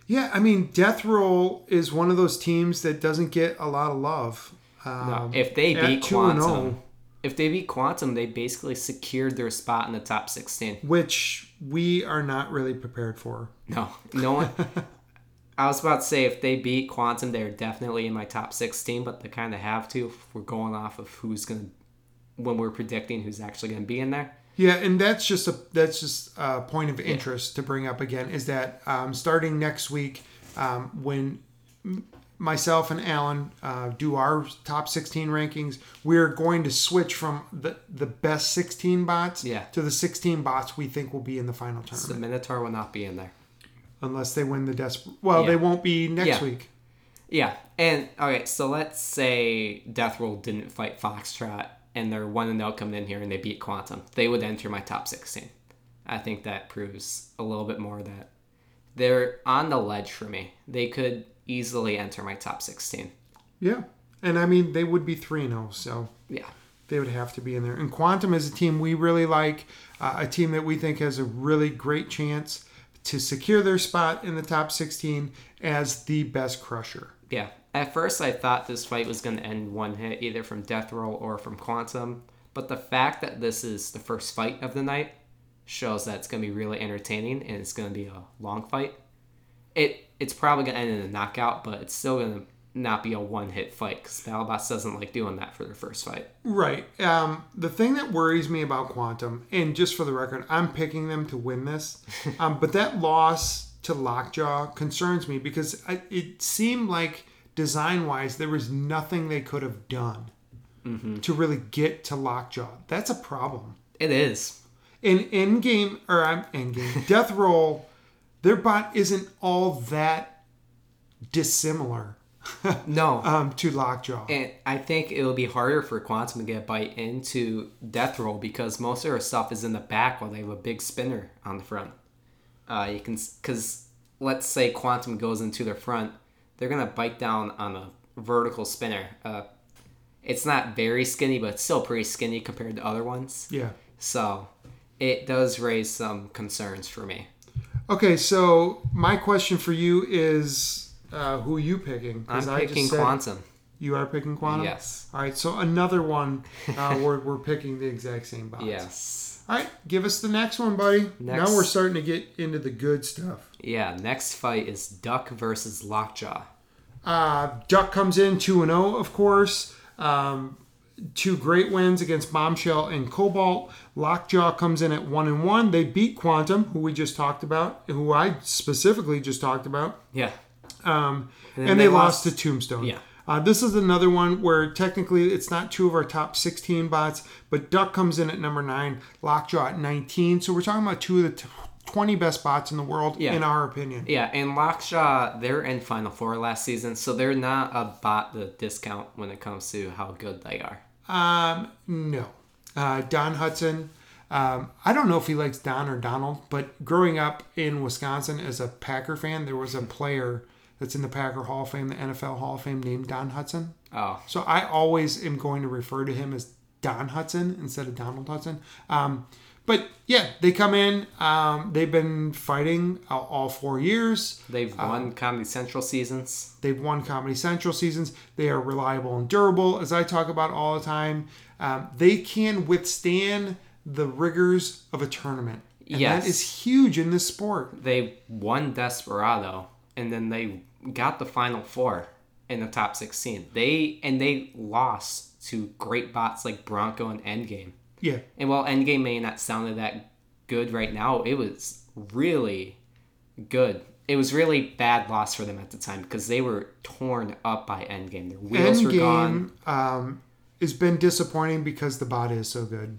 Speaker 1: Yeah, I mean, Death Roll is one of those teams that doesn't get a lot of love.
Speaker 2: No,
Speaker 1: Um,
Speaker 2: if they beat
Speaker 1: 2 and oh.
Speaker 2: Quantum, if they beat Quantum, they basically secured their spot in the top 16.
Speaker 1: which we are not really prepared for.
Speaker 2: No, no one. I was about to say if they beat Quantum, they're definitely in my top 16, but they kind of have to if we're going off of who's going to, when we're predicting who's actually going to be in there.
Speaker 1: Yeah, and that's just a that's just a point of interest to bring up again is that um, starting next week, um, when myself and Alan uh, do our top 16 rankings, we're going to switch from the the best 16 bots
Speaker 2: Yeah.
Speaker 1: to the 16 bots we think will be in the final tournament.
Speaker 2: The Minotaur will not be in there.
Speaker 1: unless they win the desperate. Well,
Speaker 2: Yeah.
Speaker 1: they won't be next
Speaker 2: Yeah.
Speaker 1: week.
Speaker 2: Yeah, and okay, so let's say Death Roll didn't fight Foxtrot and they're one and zero coming in here and they beat Quantum. They would enter my top sixteen. I think that proves a little bit more that they're on the ledge for me. They could easily enter my top sixteen.
Speaker 1: Yeah. And I mean, they would be 3 0, so
Speaker 2: Yeah,
Speaker 1: they would have to be in there. And Quantum is a team we really like, uh, a team that we think has a really great chance to secure their spot in the top 16 as the best crusher.
Speaker 2: yeah. At first, I thought this fight was going to end one hit, either from Death Roll or from Quantum. But the fact that this is the first fight of the night shows that it's going to be really entertaining and it's going to be a long fight. It it's probably going to end in a knockout, but it's still going to not be a one hit fight because BattleBots doesn't like doing that for their first fight.
Speaker 1: Right. Um, the thing that worries me about Quantum, and just for the record, I'm picking them to win this, um, but that loss to Lockjaw concerns me because I, it seemed like design wise there was nothing they could have done to really get to Lockjaw. That's a problem.
Speaker 2: It is.
Speaker 1: In in game or I'm in game Death Roll, their bot isn't all that dissimilar
Speaker 2: No.
Speaker 1: um, to Lockjaw.
Speaker 2: And I think it will be harder for Quantum to get bite into Death Roll because most of their stuff is in the back while they have a big spinner on the front. Uh, you can, because let's say Quantum goes into their front, they're gonna bite down on a vertical spinner. Uh, it's not very skinny, but it's still pretty skinny compared to other ones.
Speaker 1: yeah.
Speaker 2: So it does raise some concerns for me.
Speaker 1: Okay, so my question for you is, uh, who are you picking?
Speaker 2: I'm picking
Speaker 1: said
Speaker 2: Quantum.
Speaker 1: You are picking Quantum.
Speaker 2: Yes.
Speaker 1: All right, so another one uh, we're we're picking the exact same box.
Speaker 2: Yes.
Speaker 1: All right, give us the next one, buddy.
Speaker 2: Next.
Speaker 1: Now we're starting to get into the good stuff.
Speaker 2: Yeah. Next fight is Duck versus Lockjaw.
Speaker 1: Uh, Duck comes in 2 and 0, of course. Um, two great wins against Bombshell and Cobalt. Lockjaw comes in at 1 and 1. They beat Quantum, who we just talked about, who I specifically just talked about.
Speaker 2: Yeah.
Speaker 1: Um, and,
Speaker 2: then
Speaker 1: they,
Speaker 2: they
Speaker 1: lost,
Speaker 2: lost-
Speaker 1: to Tombstone.
Speaker 2: Yeah.
Speaker 1: Uh, this is another one where technically it's not two of our top 16 bots, but Duck comes in at number 9, Lockjaw at 19. So we're talking about two of the t- 20 best bots in the world,
Speaker 2: Yeah.
Speaker 1: in our opinion.
Speaker 2: Yeah, and Lockjaw, they're in Final Four last season, so they're not a bot the discount when it comes to how good they are.
Speaker 1: Um, no. Uh, Don Hutson. Um, I don't know if he likes Don or Donald, but growing up in Wisconsin as a Packer fan, there was a player that's in the Packer Hall of Fame, the NFL Hall of Fame, named Don Hutson.
Speaker 2: Oh,
Speaker 1: So I always am going to refer to him as Don Hutson instead of Donald Hutson. Um, but yeah, they come in. Um, they've been fighting all, all four years.
Speaker 2: they've won Comedy Central seasons.
Speaker 1: They've won Comedy Central seasons. They are reliable and durable, as I talk about all the time. Um, they can withstand the rigors of a tournament. And
Speaker 2: Yes.
Speaker 1: that is huge in this sport.
Speaker 2: They won Desperado, and then they got the Final Four in the top 16. They and they lost to great bots like Bronco and Endgame.
Speaker 1: Yeah.
Speaker 2: And while Endgame may not sound that good right now, it was really good. It was really bad loss for them at the time because they were torn up by Endgame. Their wheels were gone.
Speaker 1: Endgame um, has been disappointing because the bot is so good.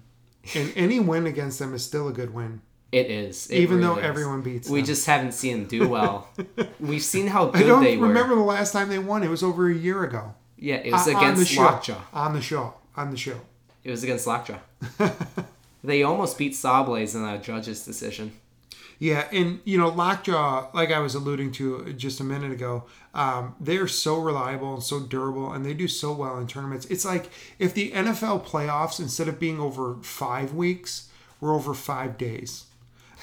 Speaker 1: And any win against them is still a good win.
Speaker 2: It is. It
Speaker 1: even though
Speaker 2: is.
Speaker 1: everyone beats
Speaker 2: We
Speaker 1: them.
Speaker 2: just haven't seen them do well. We've seen how good they were.
Speaker 1: I don't remember the last time they won. It was over a year ago.
Speaker 2: Yeah, it was
Speaker 1: Uh, on the
Speaker 2: against
Speaker 1: show.
Speaker 2: Lockjaw.
Speaker 1: On the show. On the show.
Speaker 2: It was against Lockjaw. they almost beat Sawblaze in a judge's decision.
Speaker 1: Yeah, and you know, Lockjaw, like I was alluding to just a minute ago, um, they're so reliable and so durable, and they do so well in tournaments. It's like if the NFL playoffs, instead of being over five weeks, were over five days.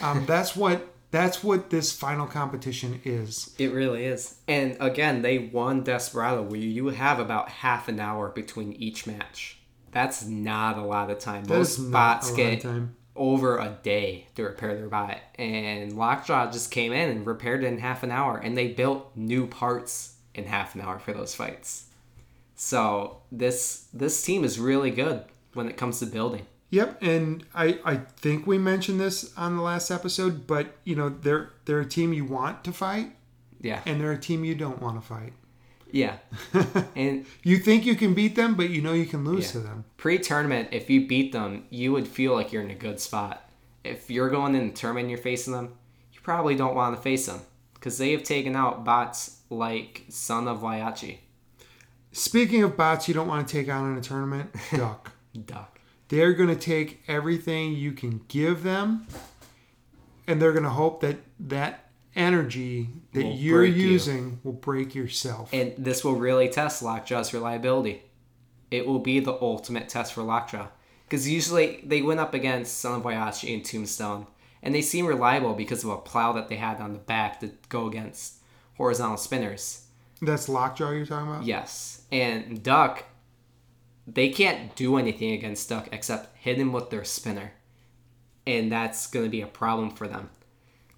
Speaker 1: Um, that's what that's what this final competition is.
Speaker 2: It really is. And again, they won Desperado where you have about half an hour between each match. That's not a lot of time.
Speaker 1: That
Speaker 2: Most bots get over a day to repair their bot. And Lockjaw just came in and repaired it in half an hour. And they built new parts in half an hour for those fights. So this this team is really good when it comes to building.
Speaker 1: Yep, and I, I think we mentioned this on the last episode, but you know they're they're a team you want to fight,
Speaker 2: Yeah.
Speaker 1: and they're a team you don't want to fight.
Speaker 2: Yeah. and
Speaker 1: You think you can beat them, but you know you can lose
Speaker 2: Yeah.
Speaker 1: to them.
Speaker 2: pre-tournament, if you beat them, you would feel like you're in a good spot. If you're going in the tournament and you're facing them, you probably don't want to face them because they have taken out bots like Son of Whyachi.
Speaker 1: Speaking of bots you don't want to take on in a tournament, Duck.
Speaker 2: Duck.
Speaker 1: They're going to take everything you can give them, and they're going to hope that that energy that
Speaker 2: Will
Speaker 1: you're
Speaker 2: break you.
Speaker 1: using will break yourself.
Speaker 2: And this will really test Lockjaw's reliability. It will be the ultimate test for Lockjaw. Because usually they went up against Son of Whyachi and Tombstone, and they seem reliable because of a plow that they had on the back to go against horizontal spinners.
Speaker 1: That's Lockjaw you're talking about?
Speaker 2: Yes. And Duck, they can't do anything against Duck except hit him with their spinner. And that's going to be a problem for them.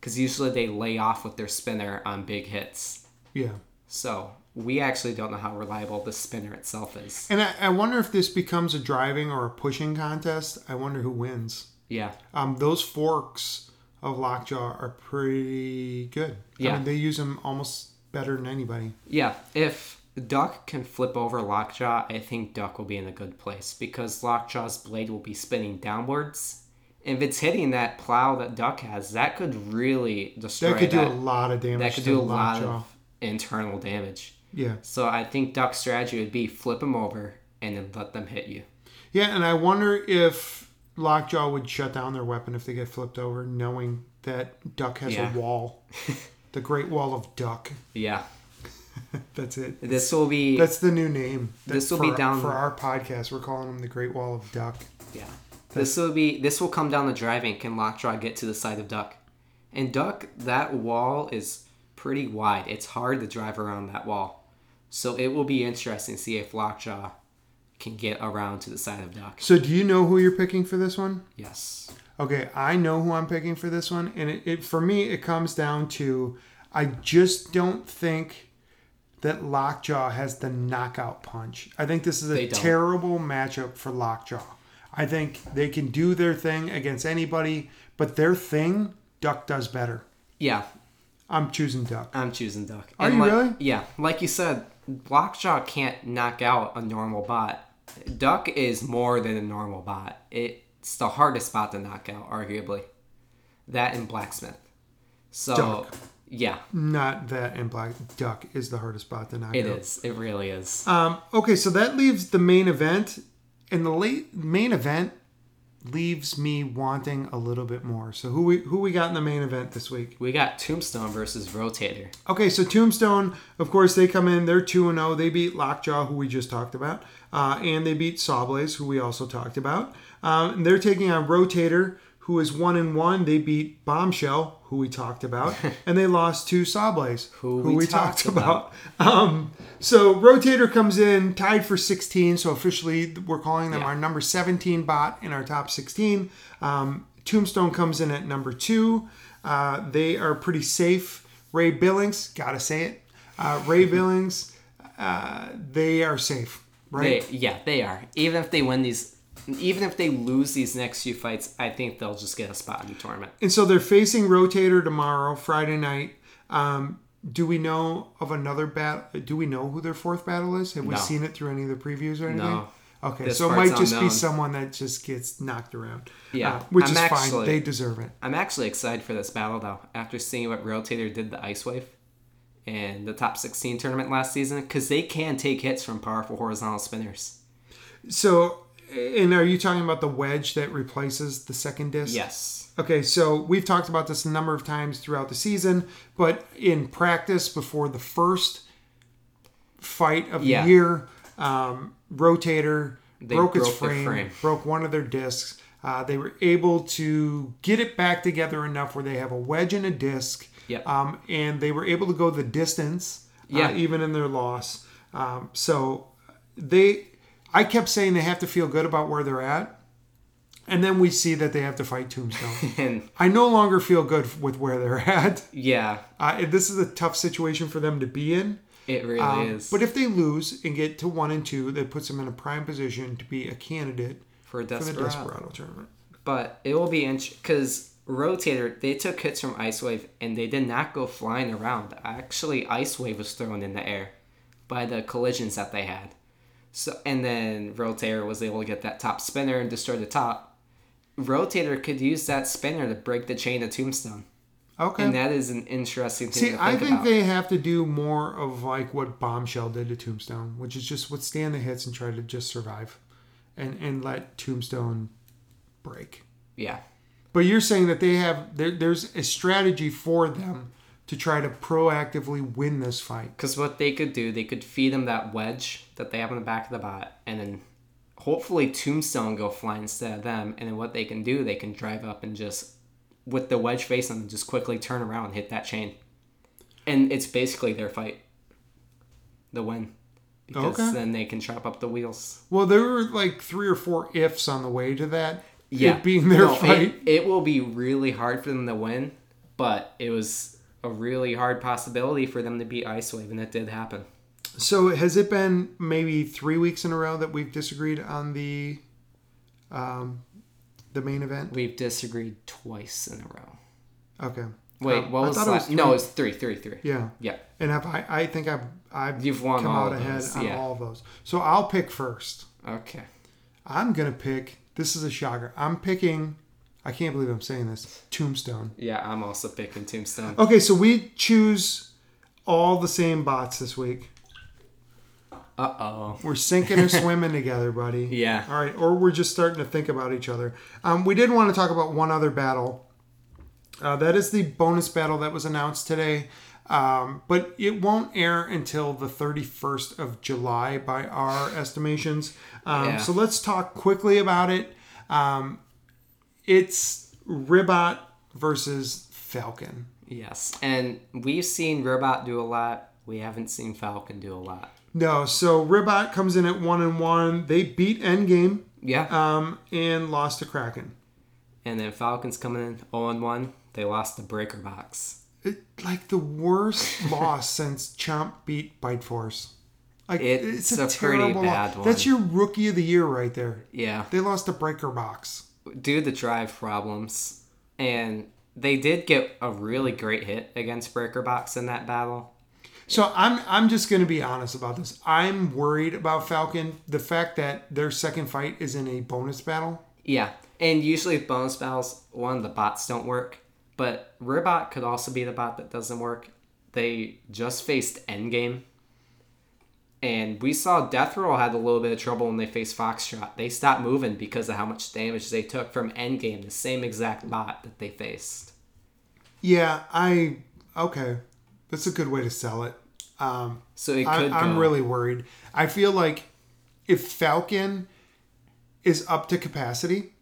Speaker 2: Because usually they lay off with their spinner on big hits.
Speaker 1: Yeah.
Speaker 2: So we actually don't know how reliable the spinner itself is.
Speaker 1: And I, I wonder if this becomes a driving or a pushing contest. I wonder who wins.
Speaker 2: Yeah.
Speaker 1: Um, those forks of Lockjaw are pretty good. I
Speaker 2: Yeah.
Speaker 1: mean, they use them almost better than anybody.
Speaker 2: Yeah. If Duck can flip over Lockjaw, I think Duck will be in a good place because Lockjaw's blade will be spinning downwards. If it's hitting that plow that Duck has, that could really destroy
Speaker 1: That could do
Speaker 2: that.
Speaker 1: a lot of damage.
Speaker 2: that could do a lot
Speaker 1: Lockjaw.
Speaker 2: of internal damage.
Speaker 1: Yeah.
Speaker 2: So I think Duck's strategy would be flip them over and then let them hit you.
Speaker 1: Yeah, and I wonder if Lockjaw would shut down their weapon if they get flipped over, knowing that Duck has
Speaker 2: Yeah.
Speaker 1: a wall. the Great Wall of Duck.
Speaker 2: Yeah.
Speaker 1: That's it.
Speaker 2: This will be
Speaker 1: That's the new name.
Speaker 2: This will
Speaker 1: for,
Speaker 2: be down-
Speaker 1: for our podcast. We're calling them the Great Wall of Duck.
Speaker 2: yeah. This will be this will come down to driving. Can Lockjaw get to the side of Duck? And Duck, that wall is pretty wide. It's hard to drive around that wall. So it will be interesting to see if Lockjaw can get around to the side of Duck.
Speaker 1: So, do you know who you're picking for this one?
Speaker 2: Yes.
Speaker 1: Okay, I know who I'm picking for this one, and it, it for me it comes down to I just don't think that Lockjaw has the knockout punch. I think this is a terrible matchup for Lockjaw. I think they can do their thing against anybody, but their thing, Duck does better.
Speaker 2: Yeah,
Speaker 1: I'm choosing Duck.
Speaker 2: I'm choosing Duck.
Speaker 1: Are
Speaker 2: And
Speaker 1: you
Speaker 2: like-
Speaker 1: really?
Speaker 2: Yeah, like you said, Lockjaw can't knock out a normal bot. Duck is more than a normal bot. It's the hardest bot to knock out, arguably. That and Blacksmith. So
Speaker 1: Duck.
Speaker 2: yeah,
Speaker 1: Not that and Black Duck is the hardest spot to knock
Speaker 2: it
Speaker 1: out.
Speaker 2: is. It really is.
Speaker 1: Um, okay, so that leaves the main event, and the late main event leaves me wanting a little bit more. So who we who we got in the main event this week?
Speaker 2: we got Tombstone versus Rotator.
Speaker 1: Okay, so Tombstone, of course, they come in. They're two and zero. They beat Lockjaw, who we just talked about, uh, and they beat Sawblaze, who we also talked about. Um, and they're taking on Rotator, who is one and one. They beat Bombshell, who we talked about, and they lost to Sawblaze,
Speaker 2: Who we talked about.
Speaker 1: Um, so Rotator comes in tied for 16. So officially, we're calling them
Speaker 2: Yeah.
Speaker 1: our number 17 bot in our top 16. Um, Tombstone comes in at number two. Uh, they are pretty safe. Ray Billings, gotta say it. Uh, Ray Billings, uh, they are safe, right?
Speaker 2: They yeah, they are. Even if they win these even if they lose these next few fights, I think they'll just get a spot in the tournament.
Speaker 1: and so they're facing Rotator tomorrow, Friday night. Um, do we know of another battle? Do we know who their fourth battle is? Have we
Speaker 2: No.
Speaker 1: seen it through any of the previews or anything?
Speaker 2: No.
Speaker 1: Okay,
Speaker 2: This
Speaker 1: so it might just be someone that just gets knocked around.
Speaker 2: Yeah,
Speaker 1: uh, which
Speaker 2: I'm
Speaker 1: is fine. They deserve it.
Speaker 2: I'm actually excited for this battle though. After seeing what Rotator did to Ice Wave in the top 16 tournament last season, because they can take hits from powerful horizontal spinners.
Speaker 1: So, and are you talking about the wedge that replaces the second disc?
Speaker 2: Yes.
Speaker 1: Okay, so we've talked about this a number of times throughout the season, but in practice before the first fight of
Speaker 2: Yeah.
Speaker 1: the year, um, Rotator
Speaker 2: They
Speaker 1: broke, its
Speaker 2: broke their
Speaker 1: frame,
Speaker 2: frame.
Speaker 1: broke one of their discs. Uh, they were able to get it back together enough where they have a wedge and a disc,
Speaker 2: Yep.
Speaker 1: um, and they were able to go the distance,
Speaker 2: Yeah.
Speaker 1: uh, even in their loss. Um, so they, I kept saying they have to feel good about where they're at, and then we see that they have to fight Tombstone.
Speaker 2: And
Speaker 1: I no longer feel good with where they're at.
Speaker 2: yeah,
Speaker 1: Uh, this is a tough situation for them to be in.
Speaker 2: it really
Speaker 1: Um,
Speaker 2: is.
Speaker 1: But if they lose and get to one and two, that puts them in a prime position to be a candidate
Speaker 2: for
Speaker 1: for the
Speaker 2: Desperado.
Speaker 1: Desperado tournament.
Speaker 2: But it will be interesting because Rotator, they took hits from Ice Wave and they did not go flying around. Actually, Ice Wave was thrown in the air by the collisions that they had. So and then Rotator was able to get that top spinner and destroy the top. Rotator could use that spinner to break the chain of Tombstone.
Speaker 1: Okay.
Speaker 2: And that is an interesting thing
Speaker 1: See,
Speaker 2: to think
Speaker 1: I think
Speaker 2: about.
Speaker 1: they have to do more of like what Bombshell did to Tombstone, which is just withstand the hits and try to just survive, and and let Tombstone break.
Speaker 2: yeah.
Speaker 1: But you're saying that they have there, there's a strategy for them to try to proactively win this fight.
Speaker 2: Because what they could do, they could feed him that wedge that they have in the back of the bot, and then hopefully Tombstone go fly instead of them. And then what they can do, they can drive up and just, with the wedge face on them, just quickly turn around and hit that chain. And it's basically their fight. The win. Because
Speaker 1: Okay.
Speaker 2: then they can chop up the wheels.
Speaker 1: Well, there were like three or four ifs on the way to that.
Speaker 2: Yeah.
Speaker 1: it being their
Speaker 2: No,
Speaker 1: fight.
Speaker 2: It, it will be really hard for them to win, but it was a really hard possibility for them to beat Ice Wave, and it did happen.
Speaker 1: So has it been maybe three weeks in a row that we've disagreed on the um, the main event?
Speaker 2: We've disagreed twice in a row.
Speaker 1: Okay.
Speaker 2: Wait,
Speaker 1: Um,
Speaker 2: what
Speaker 1: I
Speaker 2: was, the
Speaker 1: it was
Speaker 2: No,
Speaker 1: three.
Speaker 2: it was three, three, three.
Speaker 1: Yeah.
Speaker 2: Yeah.
Speaker 1: And have I, I think I've I've
Speaker 2: You've won
Speaker 1: come
Speaker 2: all
Speaker 1: out
Speaker 2: of
Speaker 1: ahead
Speaker 2: those,
Speaker 1: on
Speaker 2: yeah.
Speaker 1: all of those. So I'll pick first.
Speaker 2: Okay.
Speaker 1: I'm gonna pick. This is a shocker. I'm picking. I can't believe I'm saying this. Tombstone.
Speaker 2: Yeah, I'm also picking Tombstone.
Speaker 1: Okay, so we choose all the same bots this week.
Speaker 2: Uh oh.
Speaker 1: We're sinking or swimming together, buddy.
Speaker 2: Yeah.
Speaker 1: All right, or we're just starting to think about each other. Um, we did want to talk about one other battle. Uh, that is the bonus battle that was announced today, um, but it won't air until the 31st of July by our estimations. Um,
Speaker 2: Yeah.
Speaker 1: So let's talk quickly about it. Um, it's Ribbot versus Falcon.
Speaker 2: Yes. And we've seen Ribbot do a lot. We haven't seen Falcon do a lot.
Speaker 1: No, so Ribbot comes in at one and one. They beat Endgame
Speaker 2: Yeah.
Speaker 1: um, and lost to Kraken.
Speaker 2: and then Falcon's coming in 0 and 1. They lost the breaker box.
Speaker 1: it, like the worst loss since Chomp beat Bite Force. Like
Speaker 2: It's
Speaker 1: it's,
Speaker 2: a
Speaker 1: a,
Speaker 2: pretty bad one.
Speaker 1: That's your rookie of the year right there.
Speaker 2: Yeah.
Speaker 1: They lost a breaker box.
Speaker 2: Due to drive problems. And they did get a really great hit against Breaker Box in that battle.
Speaker 1: So I'm I'm just gonna be honest about this. I'm worried about Falcon. The fact that their second fight is in a bonus battle.
Speaker 2: Yeah, and usually with bonus battles, one of the bots don't work, but Ribbot could also be the bot that doesn't work. They just faced Endgame, and we saw Death Roll had a little bit of trouble when they faced Foxtrot. They stopped moving because of how much damage they took from Endgame, the same exact bot that they faced.
Speaker 1: Yeah, I okay. That's a good way to sell it. Um,
Speaker 2: So it
Speaker 1: I, I'm really worried. I feel like if Falcon is up to capacity,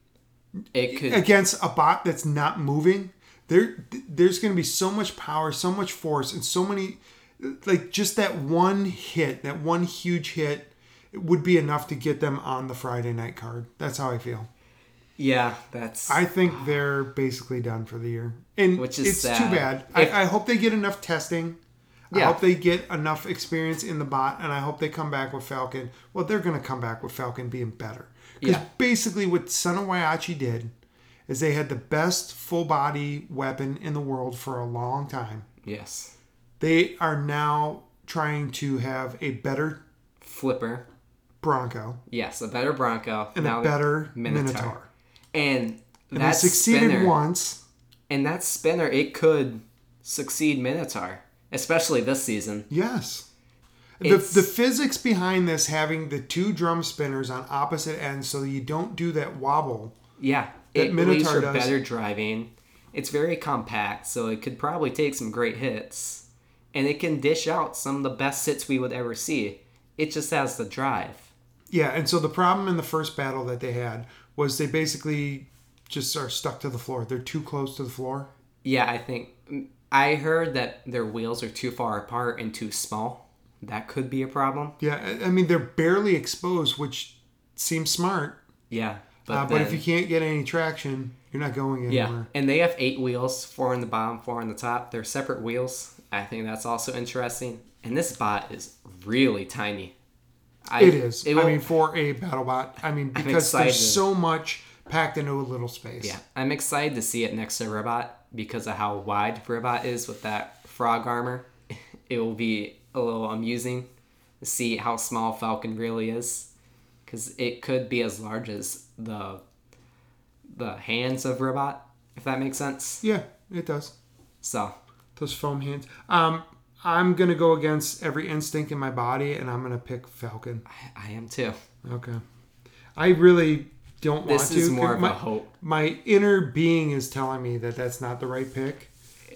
Speaker 2: It could.
Speaker 1: against a bot that's not moving, there there's going to be so much power, so much force, and so many like just that one hit, that one huge hit would be enough to get them on the Friday night card. That's how I feel.
Speaker 2: Yeah, that's.
Speaker 1: I think they're basically done for the year, and
Speaker 2: Which is
Speaker 1: it's
Speaker 2: sad.
Speaker 1: too bad.
Speaker 2: If-
Speaker 1: I, I hope they get enough testing.
Speaker 2: Yeah.
Speaker 1: I hope they get enough experience in the bot, and I hope they come back with Falcon. Well, they're going to come back with Falcon being better. Because
Speaker 2: Yeah.
Speaker 1: basically, what Son of Whyachi did is they had the best full body weapon in the world for a long time.
Speaker 2: yes.
Speaker 1: They are now trying to have a better
Speaker 2: Flipper.
Speaker 1: Bronco
Speaker 2: Yes, a better Bronco.
Speaker 1: and a better
Speaker 2: Minotaur.
Speaker 1: Minotaur.
Speaker 2: And
Speaker 1: And they
Speaker 2: that
Speaker 1: succeeded
Speaker 2: spinner,
Speaker 1: once.
Speaker 2: And that spinner, it could succeed Minotaur, especially this season.
Speaker 1: Yes. The,
Speaker 2: It's-
Speaker 1: the physics behind this having the two drum spinners on opposite ends so you don't do that wobble.
Speaker 2: Yeah,
Speaker 1: That
Speaker 2: it leaves
Speaker 1: Minotaur
Speaker 2: for
Speaker 1: does.
Speaker 2: better driving. It's very compact, so it could probably take some great hits, and it can dish out some of the best hits we would ever see. It just has the drive.
Speaker 1: Yeah, and so the problem in the first battle that they had was they basically just are stuck to the floor. They're too close to the floor.
Speaker 2: Yeah, I think I heard that their wheels are too far apart and too small. That could be a problem.
Speaker 1: Yeah, I- mean they're barely exposed, which seems smart.
Speaker 2: Yeah, but
Speaker 1: Uh, but if you can't get any traction, you're not going anywhere.
Speaker 2: Yeah, and they have eight wheels, four on the bottom, four on the top. They're separate wheels. I think that's also interesting. And this bot is really tiny. I,
Speaker 1: it is.
Speaker 2: It
Speaker 1: I mean, for a battle bot. I mean, because there's so much packed into a little space.
Speaker 2: yeah, I'm excited to see it next to Ribbot because of how wide Ribbot is with that frog armor. It will be a little amusing to see how small Falcon really is, because it could be as large as the the hands of Ribbot, if that makes sense.
Speaker 1: Yeah, it does.
Speaker 2: So
Speaker 1: Those foam hands. Um, I'm gonna go against every instinct in my body, and I'm gonna pick Falcon.
Speaker 2: I, I am too.
Speaker 1: Okay. I really don't want to.
Speaker 2: This is more of
Speaker 1: my,
Speaker 2: a hope.
Speaker 1: My inner being is telling me that that's not the right pick.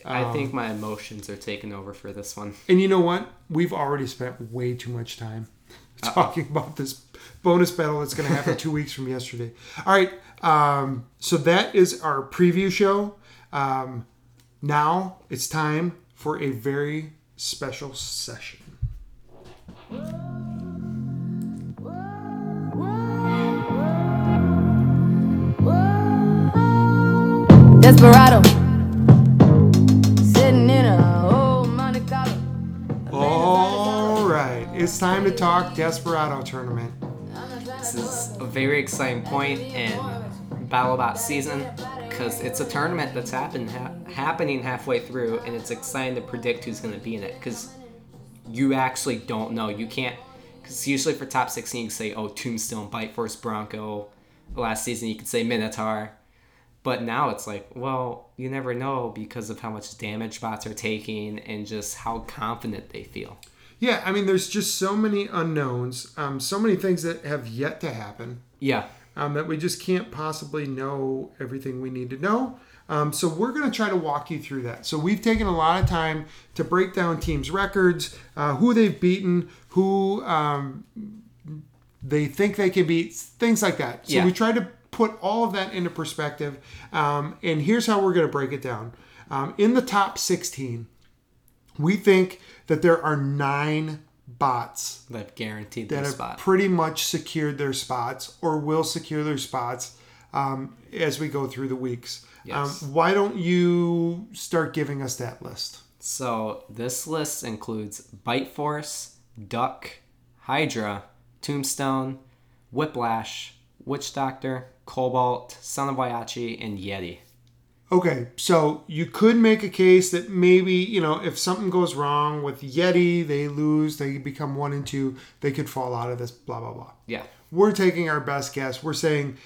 Speaker 2: I
Speaker 1: Um,
Speaker 2: think my emotions are taking over for this one.
Speaker 1: And you know what? We've already spent way too much time talking about this bonus battle that's going to happen two weeks from yesterday. All right. Um, so that is our preview show. Um, now it's time for a very special session.
Speaker 3: Desperado. Sitting in a old Monte Carlo.
Speaker 1: All right. It's time to talk Desperado tournament.
Speaker 2: This is a very exciting point in BattleBot season because it's a tournament that's happen, ha- happening halfway through, and it's exciting to predict who's going to be in it because you actually don't know. You can't because usually for top 16 you can say oh Tombstone, Bite Force, Bronco. Last season you could say Minotaur, but now it's like well you never know because of how much damage bots are taking and just how confident they feel.
Speaker 1: Yeah, I mean, there's just so many unknowns, um, so many things that have yet to happen.
Speaker 2: Yeah,
Speaker 1: um, that we just can't possibly know everything we need to know. Um, so we're going to try to walk you through that. So we've taken a lot of time to break down teams' records, uh, who they've beaten, who um, they think they can beat, things like that. So
Speaker 2: Yeah.
Speaker 1: we try to put all of that into perspective. Um, and here's how we're going to break it down. Um, in the top 16, we think that there are nine bots
Speaker 2: they've guaranteed
Speaker 1: that
Speaker 2: their
Speaker 1: have
Speaker 2: spot.
Speaker 1: pretty much secured their spots or will secure their spots um, as we go through the weeks.
Speaker 2: Yes.
Speaker 1: Um, why don't you start giving us that list?
Speaker 2: So this list includes Bite Force, Duck, Hydra, Tombstone, Whiplash, Witch Doctor, Cobalt, Son of Whyachi, and Yeti.
Speaker 1: Okay, so you could make a case that maybe, you know, if something goes wrong with Yeti, they lose, they become one and two, they could fall out of this, blah, blah, blah.
Speaker 2: Yeah.
Speaker 1: We're taking our best guess. We're saying,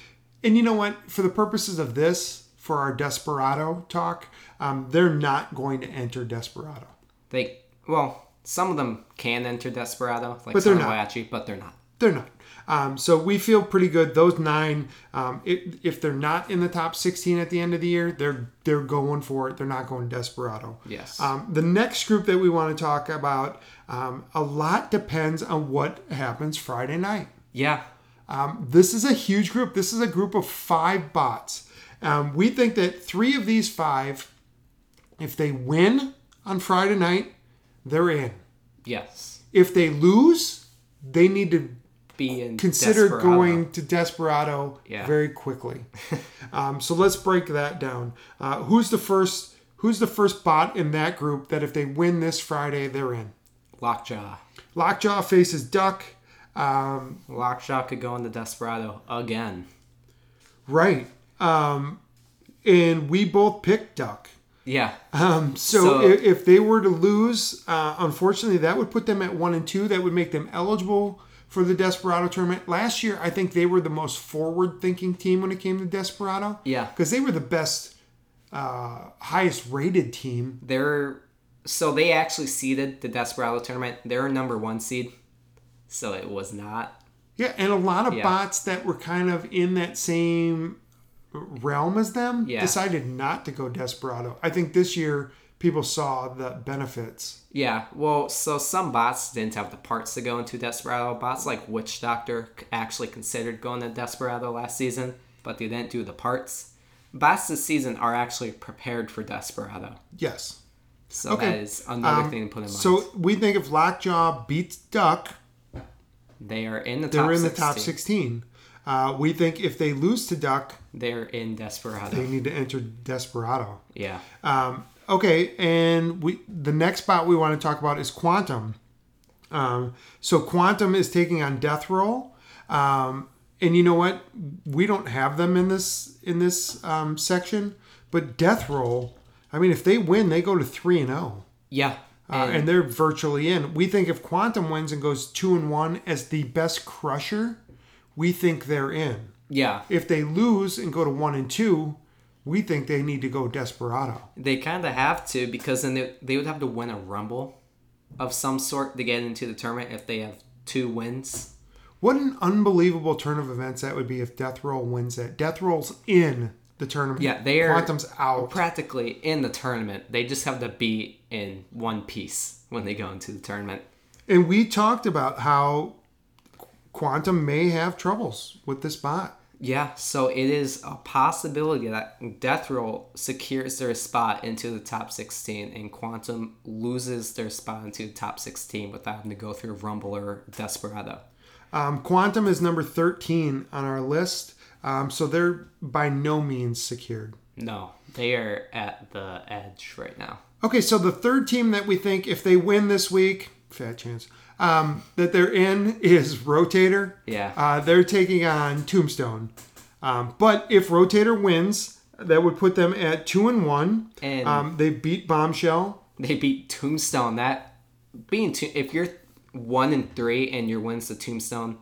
Speaker 1: and you know what? For the purposes of this, for our Desperado talk, um, they're not going to enter Desperado.
Speaker 2: They well, some of them can enter Desperado, like
Speaker 1: But they're
Speaker 2: Son
Speaker 1: not.
Speaker 2: Whyachi, but they're not.
Speaker 1: They're not. Um, so we feel pretty good. Those nine, um, if, if they're not in the top 16 at the end of the year, they're they're going for it. They're not going Desperado.
Speaker 2: Yes.
Speaker 1: Um, the next group that we want to talk about, um, a lot depends on what happens Friday night.
Speaker 2: yeah.
Speaker 1: Um, this is a huge group. This is a group of five bots. Um, we think that three of these five, if they win on Friday night, they're in.
Speaker 2: Yes.
Speaker 1: If they lose, they need to Consider
Speaker 2: Desperado.
Speaker 1: going to Desperado
Speaker 2: Yeah.
Speaker 1: very quickly. um, so let's break that down. Uh, who's the first? Who's the first bot in that group that if they win this Friday, they're in?
Speaker 2: Lockjaw.
Speaker 1: Lockjaw faces Duck. Um,
Speaker 2: Lockjaw could go into Desperado again.
Speaker 1: right. Um, and we both picked Duck.
Speaker 2: Yeah.
Speaker 1: Um, so,
Speaker 2: So-
Speaker 1: if, if they were to lose, uh, unfortunately, that would put them at one and two. That would make them eligible for the Desperado tournament. Last year, I think they were the most forward-thinking team when it came to Desperado.
Speaker 2: Yeah.
Speaker 1: because they were the best, uh, highest-rated team.
Speaker 2: They're so they actually seeded the Desperado tournament. They're a number one seed. So it was not
Speaker 1: Yeah, and a lot of
Speaker 2: Yeah.
Speaker 1: bots that were kind of in that same realm as them
Speaker 2: Yeah.
Speaker 1: decided not to go Desperado. I think this year people saw the benefits.
Speaker 2: Yeah, well, so some bots didn't have the parts to go into Desperado. Bots like Witch Doctor actually considered going to Desperado last season, but they didn't do the parts. Bots this season are actually prepared for Desperado.
Speaker 1: Yes.
Speaker 2: So
Speaker 1: Okay.
Speaker 2: that is another
Speaker 1: Um,
Speaker 2: thing to put in mind.
Speaker 1: So we think if Lockjaw beats Duck,
Speaker 2: they are in the top
Speaker 1: they're in the
Speaker 2: 16.
Speaker 1: top 16. Uh, we think if they lose to Duck,
Speaker 2: They're in Desperado.
Speaker 1: they need to enter Desperado.
Speaker 2: yeah.
Speaker 1: Um, okay, and we the next spot we want to talk about is Quantum. Um, so Quantum is taking on Death Roll, um, and you know what? We don't have them in this in this um, section, but Death Roll. I mean, if they win, they go to three and zero.
Speaker 2: Yeah.
Speaker 1: Uh,
Speaker 2: And,
Speaker 1: and they're virtually in. We think if Quantum wins and goes two and one as the best crusher, we think they're in.
Speaker 2: yeah.
Speaker 1: If they lose and go to one and two, we think they need to go Desperado.
Speaker 2: They kind of have to because then they, they would have to win a rumble of some sort to get into the tournament if they have two wins.
Speaker 1: What an unbelievable turn of events that would be if Death Roll wins that. Death Roll's in the tournament.
Speaker 2: Yeah, they are
Speaker 1: Quantum's out.
Speaker 2: practically in the tournament. They just have to be in one piece when they go into the tournament.
Speaker 1: And we talked about how Quantum may have troubles with this bot.
Speaker 2: Yeah, so it is a possibility that Death Roll secures their spot into the top 16 and Quantum loses their spot into the top 16 without having to go through Rumble or Desperado.
Speaker 1: Um, Quantum is number 13 on our list, um, so they're by no means secured.
Speaker 2: No, they are at the edge right now.
Speaker 1: Okay, so the third team that we think, if they win this week, fat chance, um, that they're in is Rotator.
Speaker 2: Yeah.
Speaker 1: Uh, they're taking on Tombstone. Um, but if Rotator wins, that would put them at two and one.
Speaker 2: And-
Speaker 1: um, they beat Bombshell.
Speaker 2: They beat Tombstone. That being to, if you're one and three and your wins the Tombstone,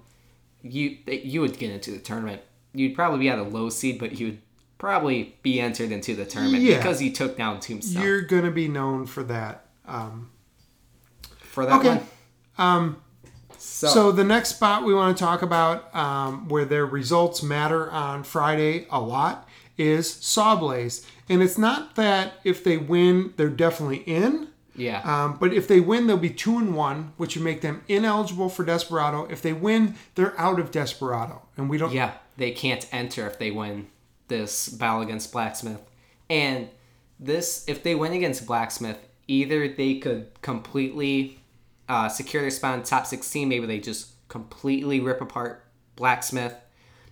Speaker 2: you you would get into the tournament. You'd probably be at a low seed, but you would probably be entered into the tournament
Speaker 1: Yeah.
Speaker 2: because you took down Tombstone
Speaker 1: You're going to be known for that. Um,
Speaker 2: for that
Speaker 1: okay.
Speaker 2: one. Um. So,
Speaker 1: So the next spot we want to talk about, um, where their results matter on Friday a lot, is Sawblaze. And it's not that if they win, they're definitely in.
Speaker 2: yeah,
Speaker 1: Um, but if they win, they'll be two and one, which would make them ineligible for Desperado. If they win, they're out of Desperado, and we don't.
Speaker 2: yeah, they can't enter if they win this battle against Blacksmith. And this, if they win against Blacksmith, either they could completely uh, secure their spot in top 16. Maybe they just completely rip apart Blacksmith.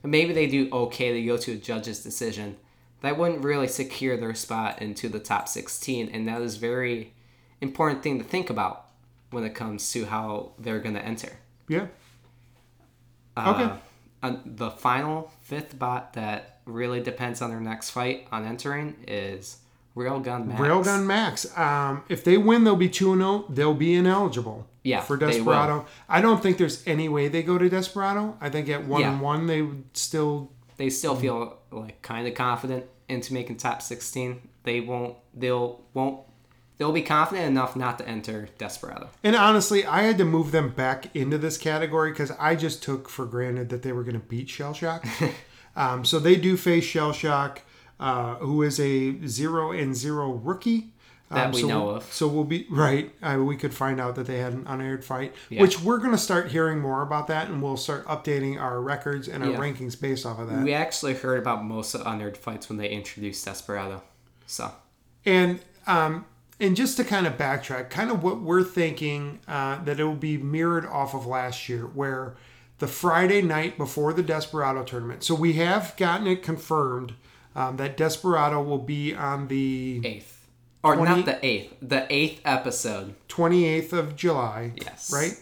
Speaker 2: And maybe they do okay. They go to a judge's decision. That wouldn't really secure their spot into the top 16. And that is very important thing to think about when it comes to how they're going to enter.
Speaker 1: Yeah.
Speaker 2: Uh,
Speaker 1: Okay.
Speaker 2: uh, the final fifth bot that really depends on their next fight on entering is Railgun Max.
Speaker 1: Railgun Max. Um, if they win, they'll be two and zero. They'll be ineligible.
Speaker 2: Yeah,
Speaker 1: For. Desperado, I don't think there's any way they go to Desperado. I think at one
Speaker 2: Yeah.
Speaker 1: and one, they would still
Speaker 2: They still feel like kind of confident into making top 16. They won't. They'll won't. They'll be confident enough not to enter Desperado.
Speaker 1: And honestly, I had to move them back into this category because I just took for granted that they were going to beat Shell Shock. um, so they do face Shell Shock, uh, who is a zero and zero rookie.
Speaker 2: That
Speaker 1: Um,
Speaker 2: we
Speaker 1: so
Speaker 2: know
Speaker 1: we'll-
Speaker 2: of.
Speaker 1: So we'll be right. Uh, we could find out that they had an unaired fight,
Speaker 2: Yeah.
Speaker 1: which we're going to start hearing more about that, and we'll start updating our records and our
Speaker 2: Yeah.
Speaker 1: rankings based off of that.
Speaker 2: We actually heard about most of the unearned fights when they introduced Desperado. So
Speaker 1: And um, and just to kind of backtrack, kind of what we're thinking uh, that it will be mirrored off of last year, where the Friday night before the Desperado tournament. So we have gotten it confirmed um, that Desperado will be on the
Speaker 2: eighth, or
Speaker 1: 20
Speaker 2: not the eighth, the eighth episode.
Speaker 1: 28th of July.
Speaker 2: Yes.
Speaker 1: Right.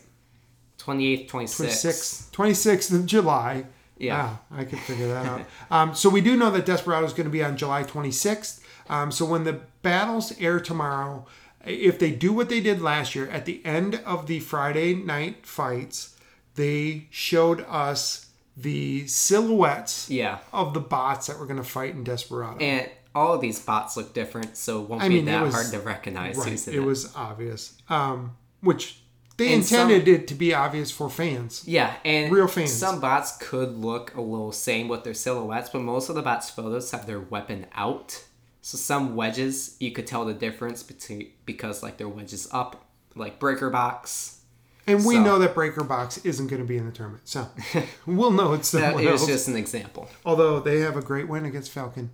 Speaker 2: 28th, 26th.
Speaker 1: 26th, 26th of July.
Speaker 2: Yeah.
Speaker 1: Ah, I could figure that out. Um, so we do know that Desperado is going to be on July 26th. Um, so when the battles air tomorrow, if they do what they did last year, at the end of the Friday night fights, they showed us the silhouettes
Speaker 2: Yeah.
Speaker 1: of the bots that were going to fight in Desperado.
Speaker 2: And all of these bots look different, so it won't
Speaker 1: I
Speaker 2: be
Speaker 1: mean, it
Speaker 2: that
Speaker 1: was-
Speaker 2: hard to recognize
Speaker 1: right,
Speaker 2: who's in
Speaker 1: it
Speaker 2: it.
Speaker 1: was obvious. Um, which they
Speaker 2: And some-
Speaker 1: intended it to be obvious for fans.
Speaker 2: Yeah, and
Speaker 1: Real fans.
Speaker 2: some bots could look a little same with their silhouettes, but most of the bots' photos have their weapon out. So some wedges, you could tell the difference between because like their wedges up, like Breaker Box.
Speaker 1: And we
Speaker 2: So-
Speaker 1: know that Breaker Box isn't going to be in the tournament, so we'll know it's
Speaker 2: That
Speaker 1: someone
Speaker 2: it
Speaker 1: else.
Speaker 2: just an example.
Speaker 1: Although they have a great win against Falcon.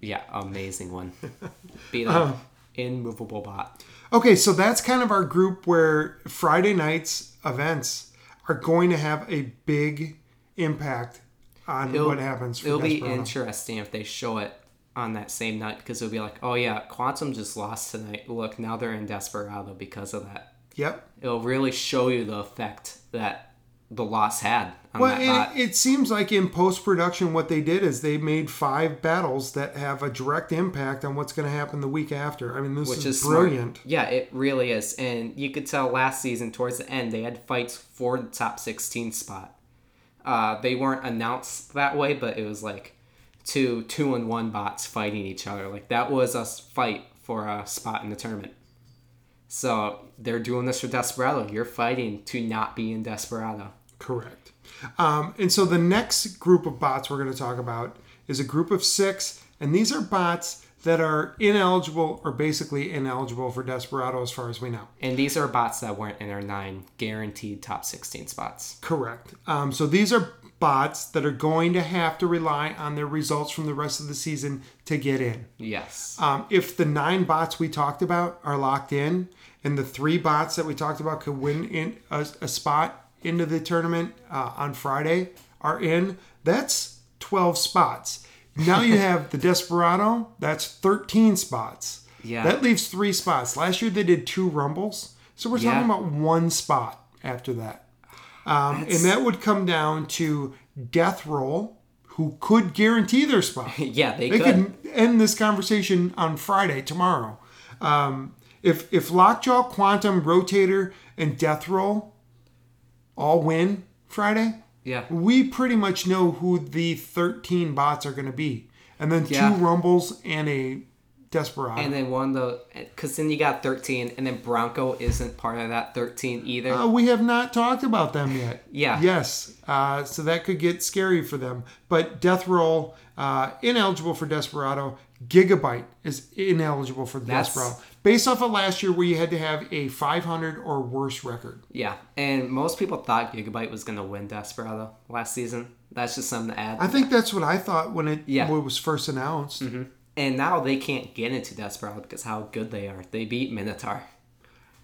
Speaker 2: Yeah, amazing one. Beat
Speaker 1: um,
Speaker 2: up immovable bot.
Speaker 1: Okay, so that's kind of our group where Friday night's events are going to have a big impact on
Speaker 2: It'll-
Speaker 1: what happens. For
Speaker 2: It'll be interesting if they show it on that same night because it'll be like, oh yeah, Quantum just lost tonight. Look, now they're in Desperado because of that.
Speaker 1: Yep.
Speaker 2: It'll really show you the effect that the loss had on
Speaker 1: Well, it, it seems like in post production, what they did is they made five battles that have a direct impact on what's going to happen the week after. I mean, this
Speaker 2: which
Speaker 1: is,
Speaker 2: is smart.
Speaker 1: brilliant.
Speaker 2: Yeah, it really is. And you could tell last season towards the end they had fights for the top 16 spot. Uh, they weren't announced that way, but it was like two two and one bots fighting each other. Like that was a fight for a spot in the tournament. So they're doing this for Desperado. You're fighting to not be in Desperado.
Speaker 1: Correct. Um, and so the next group of bots we're going to talk about is a group of six, and these are bots that are ineligible or basically ineligible for Desperado as far as we know.
Speaker 2: And these are bots that weren't in our nine guaranteed top 16 spots.
Speaker 1: Correct. Um, so these are bots that are going to have to rely on their results from the rest of the season to get in.
Speaker 2: Yes.
Speaker 1: Um, if the nine bots we talked about are locked in, and the three bots that we talked about could win in a, a spot into the tournament uh, on Friday are in, that's 12 spots. Now you have the Desperado, that's 13 spots.
Speaker 2: Yeah.
Speaker 1: That leaves three spots. Last year they did two Rumbles, so we're talking
Speaker 2: Yeah.
Speaker 1: about one spot after that. Um, and that would come down to Death Roll, who could guarantee their spot.
Speaker 2: yeah, they, could
Speaker 1: They
Speaker 2: could.
Speaker 1: could end this conversation on Friday, tomorrow. Um, if if Lockjaw, Quantum, Rotator, and Death Roll all win Friday,
Speaker 2: Yeah.
Speaker 1: we pretty much know who the 13 bots are going to be. And then
Speaker 2: Yeah.
Speaker 1: two Rumbles and a Desperado.
Speaker 2: And then one of the, because then you got 13, and then Bronco isn't part of that 13 either.
Speaker 1: Uh, we have not talked about them yet.
Speaker 2: Yeah.
Speaker 1: Yes. Uh, so that could get scary for them. But Death Roll, uh, ineligible for Desperado. Gigabyte is ineligible for
Speaker 2: That's-
Speaker 1: Desperado. Based off of last year where you had to have a 500 or worse record.
Speaker 2: Yeah, and most people thought Gigabyte was going to win Desperado last season. That's just something to add.
Speaker 1: I think that's what I thought when it
Speaker 2: Yeah.
Speaker 1: when it was first announced.
Speaker 2: And now they can't get into Desperado because how good they are. They beat Minotaur.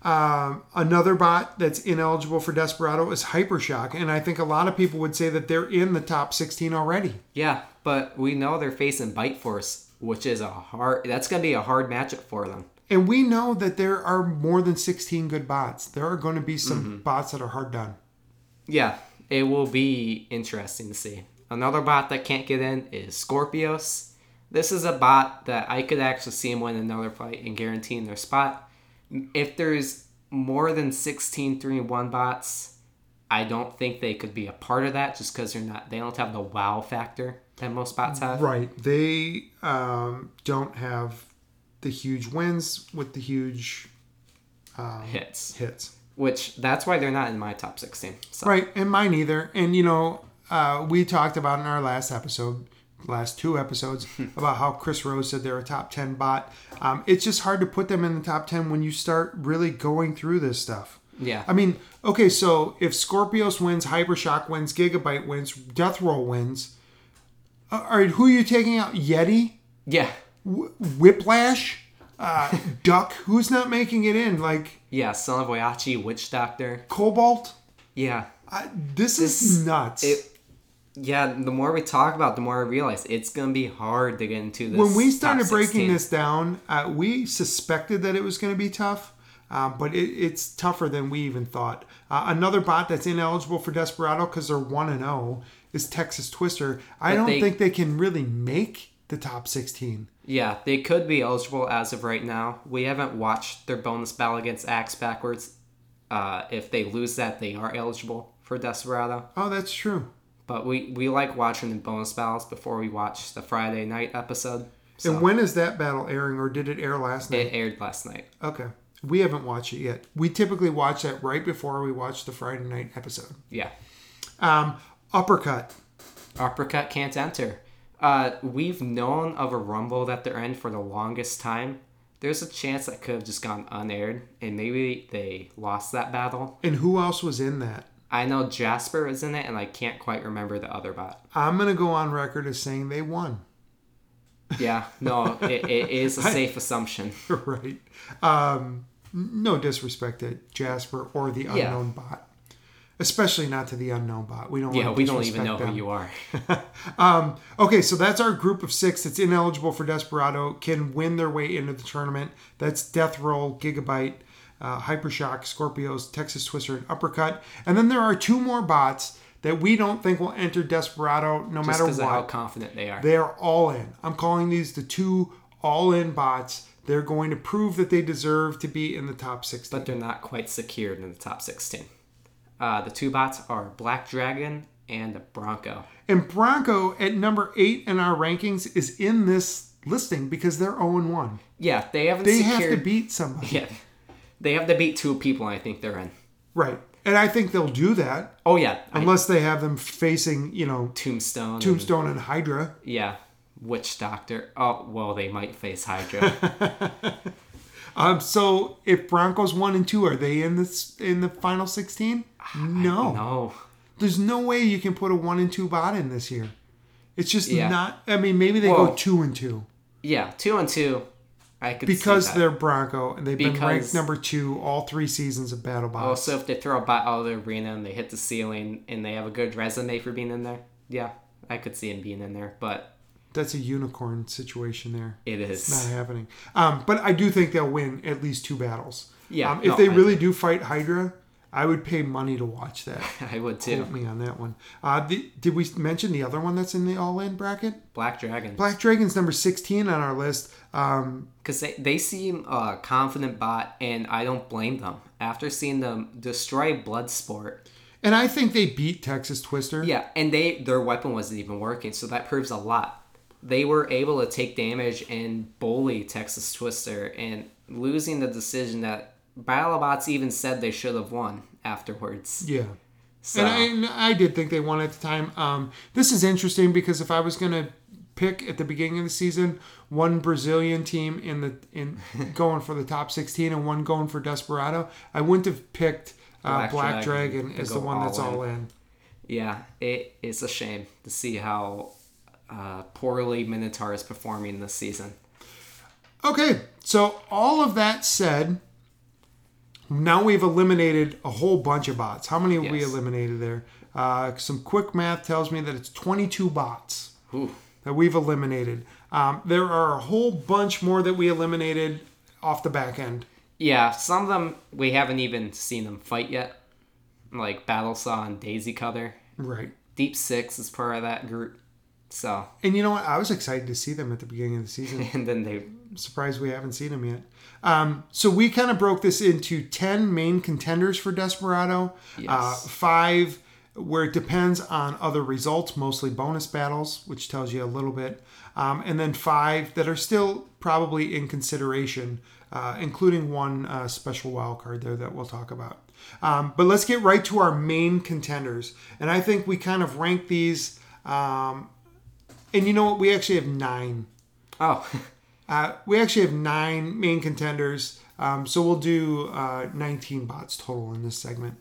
Speaker 1: Um, another bot that's ineligible for Desperado is Hypershock. And I think a lot of people would say that they're in the top 16 already.
Speaker 2: Yeah, but we know they're facing Bite Force, which is a hard. That's going to be a hard matchup for them.
Speaker 1: And we know that there are more than 16 good bots. There are going to be some
Speaker 2: Mm-hmm.
Speaker 1: bots that are hard done.
Speaker 2: Yeah, it will be interesting to see. Another bot that can't get in is Skorpios. This is a bot that I could actually see him win another fight and guaranteeing their spot. If there's more than 16 3 1 bots, I don't think they could be a part of that just because they're not they don't have the wow factor that most bots have.
Speaker 1: Right. They um, don't have the huge wins with the huge
Speaker 2: Hits.
Speaker 1: hits.
Speaker 2: Which that's why they're not in my top 16. So
Speaker 1: Right. And mine either. And, you know, uh, we talked about in our last episode, last two episodes, about how Chris Rose said they're a top 10 bot. Um, it's just hard to put them in the top 10 when you start really going through this stuff.
Speaker 2: Yeah.
Speaker 1: I mean, okay, so if Skorpios wins, Hypershock wins, Gigabyte wins, Death Roll wins, uh, all right, who are you taking out? Yeti?
Speaker 2: yeah.
Speaker 1: Wh- Whiplash? Uh, Duck? Who's not making it in? Like
Speaker 2: Yeah, Son of Witch Doctor.
Speaker 1: Cobalt?
Speaker 2: Yeah.
Speaker 1: I, this,
Speaker 2: This-
Speaker 1: is nuts.
Speaker 2: it yeah the more we talk about it, the more i realize it's gonna be hard to get into this
Speaker 1: when we started breaking
Speaker 2: 16.
Speaker 1: this down, uh, we suspected that it was going to be tough, uh, but it, it's tougher than we even thought. Uh, another bot that's ineligible for Desperado because they're one and zero is Texas Twister. I
Speaker 2: But
Speaker 1: don't
Speaker 2: they-
Speaker 1: think they can really make the top sixteen.
Speaker 2: yeah they could be eligible as of right now we haven't watched their bonus battle against axe backwards uh, if they lose that they are eligible for desperado
Speaker 1: Oh, that's true.
Speaker 2: But we we like watching the bonus battles before we watch the friday night episode so
Speaker 1: And when is that battle airing, or did it air last night?
Speaker 2: it aired last night
Speaker 1: Okay. We haven't watched it yet. We typically watch that right before we watch the Friday night episode.
Speaker 2: yeah
Speaker 1: Um, uppercut.
Speaker 2: Uppercut can't enter. Uh, we've known of a rumble that they're in for the longest time. There's a chance that could have just gone unaired, and maybe they lost that battle.
Speaker 1: And who else was in that?
Speaker 2: I know Jasper is in it, and I can't quite remember the other bot.
Speaker 1: I'm going to go on record as saying they won.
Speaker 2: Yeah, no, it, it is a safe assumption.
Speaker 1: right. Um, no disrespect to Jasper or the
Speaker 2: Yeah.
Speaker 1: unknown bot. Especially not to the unknown bot. We don't
Speaker 2: Yeah,
Speaker 1: want to
Speaker 2: we don't even know
Speaker 1: disrespect
Speaker 2: who you are.
Speaker 1: them. Okay, so that's our group of six that's ineligible for Desperado, can win their way into the tournament. That's Death Roll, Gigabyte, uh, Hypershock, Skorpios, Texas Twister, and Uppercut. And then there are two more bots that we don't think will enter Desperado no
Speaker 2: Just
Speaker 1: matter
Speaker 2: of how confident they are.
Speaker 1: They are all in. I'm calling these the two all in bots. They're going to prove that they deserve to be in the top 16.
Speaker 2: but they're not quite secured in the top 16. Uh, the two bots are Black Dragon and Bronco.
Speaker 1: And Bronco at number eight in our rankings is in this listing because they're 0 1.
Speaker 2: Yeah, they haven't
Speaker 1: They
Speaker 2: secured.
Speaker 1: have to beat somebody.
Speaker 2: Yeah, they have to beat two people. I think they're in.
Speaker 1: Right. And I think they'll do that
Speaker 2: Oh yeah, I-
Speaker 1: unless they have them facing, you know,
Speaker 2: Tombstone.
Speaker 1: Tombstone and Hydra.
Speaker 2: yeah, Witch Doctor. Oh well, they might face Hydra.
Speaker 1: Um, so if Broncos one and two, are they in this in the final sixteen? No.
Speaker 2: no.
Speaker 1: There's no way you can put a one and two bot in this year. It's just
Speaker 2: Yeah.
Speaker 1: not. I mean, maybe they
Speaker 2: Whoa.
Speaker 1: go two and two
Speaker 2: Yeah, two and two. I could see
Speaker 1: because they're Bronco and they've been ranked number two all three seasons of Battle Bots.
Speaker 2: Also, if they throw a bot out of the arena and they hit the ceiling and they have a good resume for being in there, yeah, I could see him being in there. But
Speaker 1: That's a unicorn situation there.
Speaker 2: It is it's Not
Speaker 1: happening. Um, but I do think they'll win at least two battles.
Speaker 2: Yeah,
Speaker 1: Um, if
Speaker 2: no,
Speaker 1: they
Speaker 2: I-
Speaker 1: really do fight Hydra, I would pay money to watch that.
Speaker 2: I would too.
Speaker 1: Quote me on that one. Uh, the, did we mention the other one that's in the all-in bracket?
Speaker 2: Black Dragon.
Speaker 1: Black Dragon's number 16 on our list. Um,
Speaker 2: Because they, they seem a confident bot, and I don't blame them. After seeing them destroy Bloodsport,
Speaker 1: and I think they beat Texas Twister.
Speaker 2: yeah, and they their weapon wasn't even working, so that proves a lot. They were able to take damage and bully Texas Twister, and losing the decision that BattleBots even said they should have won afterwards.
Speaker 1: Yeah.
Speaker 2: So
Speaker 1: And, I, and I did think they won at the time. Um, this is interesting because if I was going to pick at the beginning of the season one Brazilian team in the in going for the top 16 and one going for Desperado, I wouldn't have picked uh, Black,
Speaker 2: Black
Speaker 1: Dragon,
Speaker 2: Dragon
Speaker 1: as the one that's
Speaker 2: all
Speaker 1: all
Speaker 2: in.
Speaker 1: in.
Speaker 2: yeah, it is a shame to see how uh, poorly Minotaur is performing this season.
Speaker 1: Okay, so all of that said, now we've eliminated a whole bunch of bots. How many have we eliminated there? Uh, some quick math tells me that it's 22 bots
Speaker 2: Ooh.
Speaker 1: that we've eliminated. Um, there are a whole bunch more that we eliminated off the back end.
Speaker 2: Yeah, some of them we haven't even seen them fight yet, like Battlesaw and Daisy Cutter.
Speaker 1: Right.
Speaker 2: Deep Six is part of that group. So,
Speaker 1: And you know what? I was excited to see them at the beginning of the season.
Speaker 2: and then they,
Speaker 1: I'm surprised we haven't seen them yet. Um, so we kind of broke this into 10 main contenders for Desperado, uh, five where it depends on other results, mostly bonus battles, which tells you a little bit, um, and then five that are still probably in consideration, uh, including one uh, special wild card there that we'll talk about. Um, but let's get right to our main contenders. And I think we kind of rank these. Um, and you know what? We actually have nine
Speaker 2: oh,
Speaker 1: uh, we actually have nine main contenders, um, so we'll do uh, 19 bots total in this segment.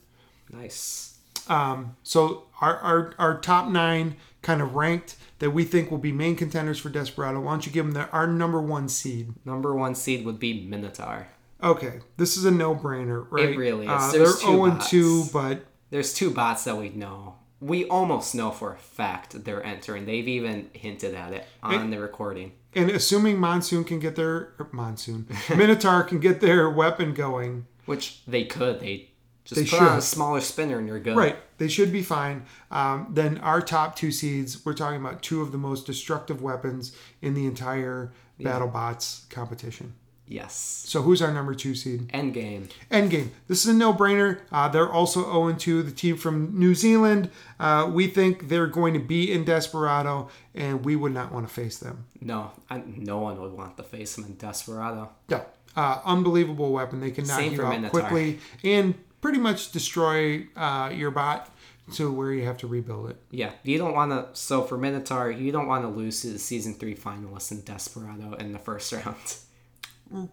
Speaker 2: nice.
Speaker 1: Um, so our, our, our top nine kind of ranked that we think will be main contenders for Desperado. Why don't you give them the, our number one seed?
Speaker 2: Number one seed would be Minotaur.
Speaker 1: Okay, this is a no-brainer, right?
Speaker 2: It really is.
Speaker 1: Uh,
Speaker 2: There's
Speaker 1: they're 0 and 2, but
Speaker 2: There's two bots that we know. We almost know for a fact they're entering. They've even hinted at it on the recording.
Speaker 1: and assuming Monsoon can get their Monsoon Minotaur can get their weapon going,
Speaker 2: Which they could. They just
Speaker 1: They
Speaker 2: put on a smaller spinner and you're good.
Speaker 1: Right. They should be fine. Um, then our top two seeds, we're talking about two of the most destructive weapons in the entire BattleBots competition.
Speaker 2: Yes.
Speaker 1: So who's our number two seed?
Speaker 2: Endgame.
Speaker 1: Endgame. This is a no-brainer. Uh, they're also 0-2. The team from New Zealand. Uh, we think they're going to be in Desperado, and we would not want to face them.
Speaker 2: No, I, no one would want to face them in Desperado.
Speaker 1: No. Uh, unbelievable weapon. They can knock
Speaker 2: Same
Speaker 1: you out quickly and pretty much destroy uh, your bot to where you have to rebuild it.
Speaker 2: Yeah, you don't want to. So for Minotaur, you don't want to lose to the season three finalists in Desperado in the first round.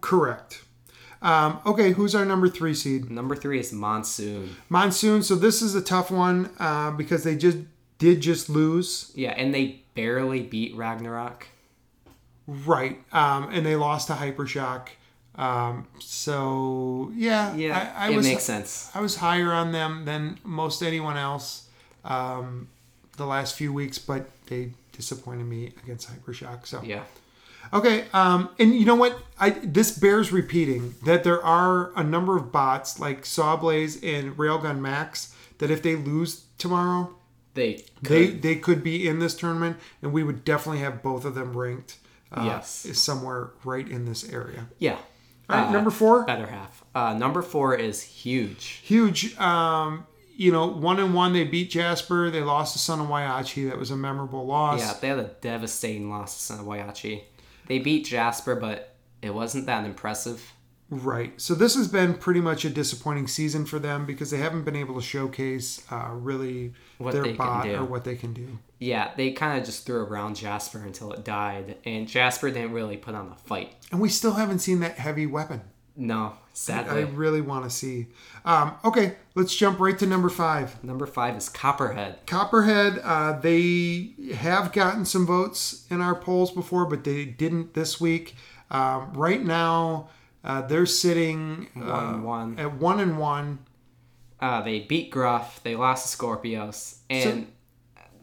Speaker 1: Correct. Um, okay, who's our number three seed?
Speaker 2: Number three is Monsoon.
Speaker 1: Monsoon. So this is a tough one uh, because they just did just lose,
Speaker 2: Yeah, and they barely beat Ragnarok.
Speaker 1: right? Um, and they lost to Hypershock. Um, so yeah,
Speaker 2: Yeah,
Speaker 1: I, I
Speaker 2: it
Speaker 1: was
Speaker 2: makes sense.
Speaker 1: I was higher on them than most anyone else um, the last few weeks, but they disappointed me against Hypershock. So
Speaker 2: Yeah,
Speaker 1: Okay, um, and you know what? I this bears repeating that there are a number of bots like Sawblaze and Railgun Max that if they lose tomorrow,
Speaker 2: they could.
Speaker 1: they they could be in this tournament, and we would definitely have both of them ranked. Uh,
Speaker 2: Yes.
Speaker 1: somewhere right in this area.
Speaker 2: yeah.
Speaker 1: All right,
Speaker 2: Uh,
Speaker 1: number four,
Speaker 2: Better half. Uh, number four is huge.
Speaker 1: huge. Um, you know, one and one, they beat Jasper. They lost to Son of Whyachi. That was a memorable loss.
Speaker 2: Yeah, they had a devastating loss to Son of Whyachi. They beat Jasper, but it wasn't that impressive.
Speaker 1: Right. So this has been pretty much a disappointing season for them because they haven't been able to showcase uh, really
Speaker 2: What
Speaker 1: their
Speaker 2: they can
Speaker 1: bot
Speaker 2: do.
Speaker 1: or what they can do.
Speaker 2: Yeah, they kind of just threw around Jasper until it died, and Jasper didn't really put on a fight.
Speaker 1: And we still haven't seen that heavy weapon.
Speaker 2: No,
Speaker 1: I really want to see. Um, okay, let's jump right to number five.
Speaker 2: Number five is Copperhead.
Speaker 1: Copperhead, uh, they have gotten some votes in our polls before, but they didn't this week. Um, right now, uh, they're sitting uh,
Speaker 2: One one.
Speaker 1: at one and one.
Speaker 2: Uh, they beat Gruff. They lost to Skorpios, and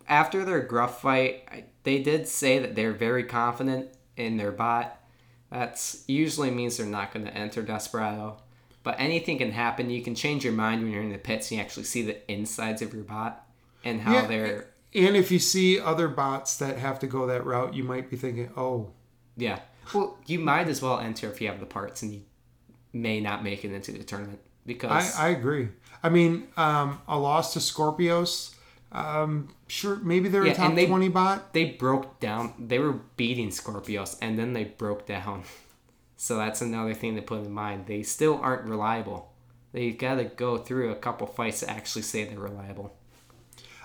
Speaker 2: after their Gruff fight, they did say that they're very confident in their bot. That's usually means they're not going to enter Desperado, but anything can happen. You can change your mind when you're in the pits and you actually see the insides of your bot and how
Speaker 1: Yeah.
Speaker 2: they're
Speaker 1: And if you see other bots that have to go that route, you might be thinking, oh,
Speaker 2: yeah. Well, you might as well enter if you have the parts, and you may not make it into the tournament because
Speaker 1: I, I agree. I mean, um, a loss to Skorpios, um, sure, maybe they're
Speaker 2: Yeah,
Speaker 1: a top
Speaker 2: they-
Speaker 1: 20 bot.
Speaker 2: they broke down. They were beating Skorpios, and then they broke down. So that's another thing to put in mind. They still aren't reliable. They've got to go through a couple fights to actually say they're reliable.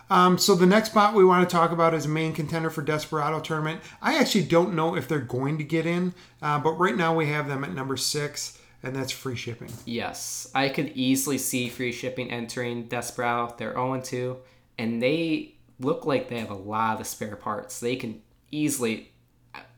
Speaker 1: Um, so the next bot we want to talk about is a main contender for Desperado tournament. I actually don't know if they're going to get in, uh, but right now we have them at number six, and that's free shipping.
Speaker 2: Yes, I could easily see free shipping entering Desperado. They're 0 2, and they look like they have a lot of spare parts. They can easily,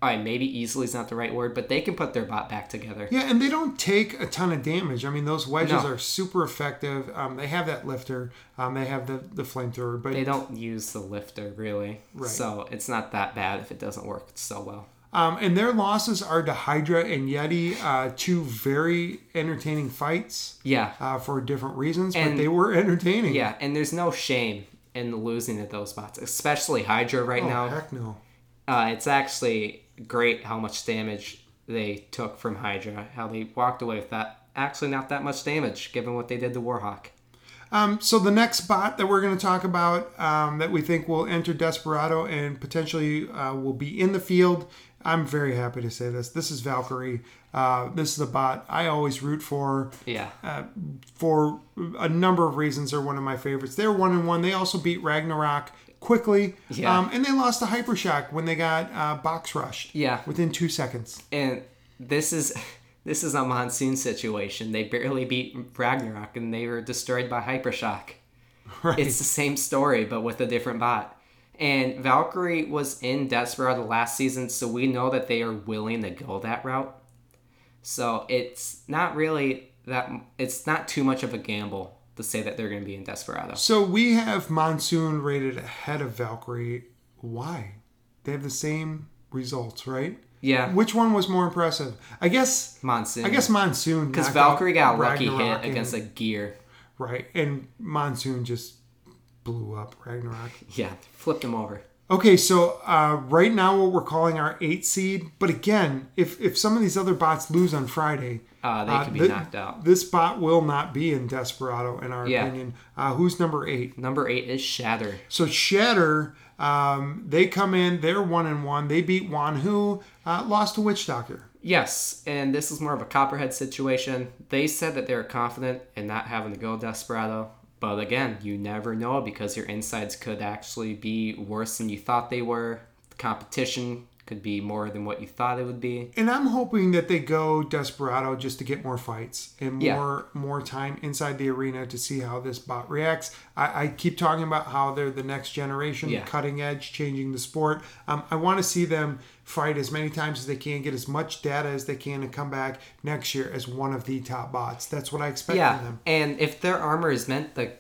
Speaker 2: I maybe easily is not the right word, but they can put their bot back together.
Speaker 1: Yeah, and they don't take a ton of damage. I mean, those wedges
Speaker 2: No.
Speaker 1: are super effective. Um, they have that lifter. Um, they have the the flamethrower, but
Speaker 2: They don't use the lifter really,
Speaker 1: Right.
Speaker 2: so it's not that bad if it doesn't work so well.
Speaker 1: Um, and their losses are to Hydra and Yeti, uh, two very entertaining fights
Speaker 2: Yeah,
Speaker 1: uh, for different reasons, but they were entertaining.
Speaker 2: yeah, and there's no shame in losing at those spots, especially Hydra right
Speaker 1: Oh,
Speaker 2: now.
Speaker 1: heck no.
Speaker 2: Uh, it's actually great how much damage they took from Hydra, how they walked away with that. Actually, not that much damage given what they did to Warhawk.
Speaker 1: Um, so the next bot that we're going to talk about um, that we think will enter Desperado and potentially uh, will be in the field. I'm very happy to say this. This is Valkyrie. Uh, this is a bot I always root for.
Speaker 2: Yeah,
Speaker 1: for a number of reasons they're one of my favorites. They're one and one. They also beat Ragnarok quickly,
Speaker 2: Yeah.
Speaker 1: um, and they lost to Hypershock when they got uh, box rushed.
Speaker 2: Yeah.
Speaker 1: within two seconds.
Speaker 2: and this is this is a monsoon situation. They barely beat Ragnarok, and they were destroyed by Hypershock.
Speaker 1: Right.
Speaker 2: It's the same story, but with a different bot. And Valkyrie was in Desperado last season, so we know that they are willing to go that route. So it's not really that. It's not too much of a gamble to say that they're going to be in Desperado.
Speaker 1: so we have Monsoon rated ahead of Valkyrie. Why? They have the same results, right?
Speaker 2: Yeah,
Speaker 1: Which one was more impressive? I guess.
Speaker 2: Monsoon.
Speaker 1: I guess Monsoon
Speaker 2: because Valkyrie got lucky hit against a gear.
Speaker 1: right, and Monsoon just blew up Ragnarok.
Speaker 2: Yeah, flipped him over.
Speaker 1: Okay, so uh, right now what we're calling our eight seed, but again, if if some of these other bots lose on Friday,
Speaker 2: Uh, they
Speaker 1: uh,
Speaker 2: could be
Speaker 1: thi-
Speaker 2: knocked out.
Speaker 1: This bot will not be in Desperado, in our
Speaker 2: Yeah.
Speaker 1: opinion. Uh, who's number eight?
Speaker 2: Number eight is Shatter.
Speaker 1: So Shatter, um, they come in, they're one and one. They beat Wanhu, uh, lost to Witch Doctor.
Speaker 2: Yes, and this is more of a Copperhead situation. They said that they were confident in not having to go Desperado, but again, you never know because your insides could actually be worse than you thought they were. The competition could be more than what you thought it would be.
Speaker 1: And I'm hoping that they go Desperado just to get more fights and
Speaker 2: Yeah.
Speaker 1: more more time inside the arena to see how this bot reacts. I, I keep talking about how they're the next generation,
Speaker 2: Yeah.
Speaker 1: cutting edge, changing the sport. Um, I want to see them fight as many times as they can, get as much data as they can, and come back next year as one of the top bots. That's what I expect from
Speaker 2: Yeah,
Speaker 1: them.
Speaker 2: and if their armor is meant to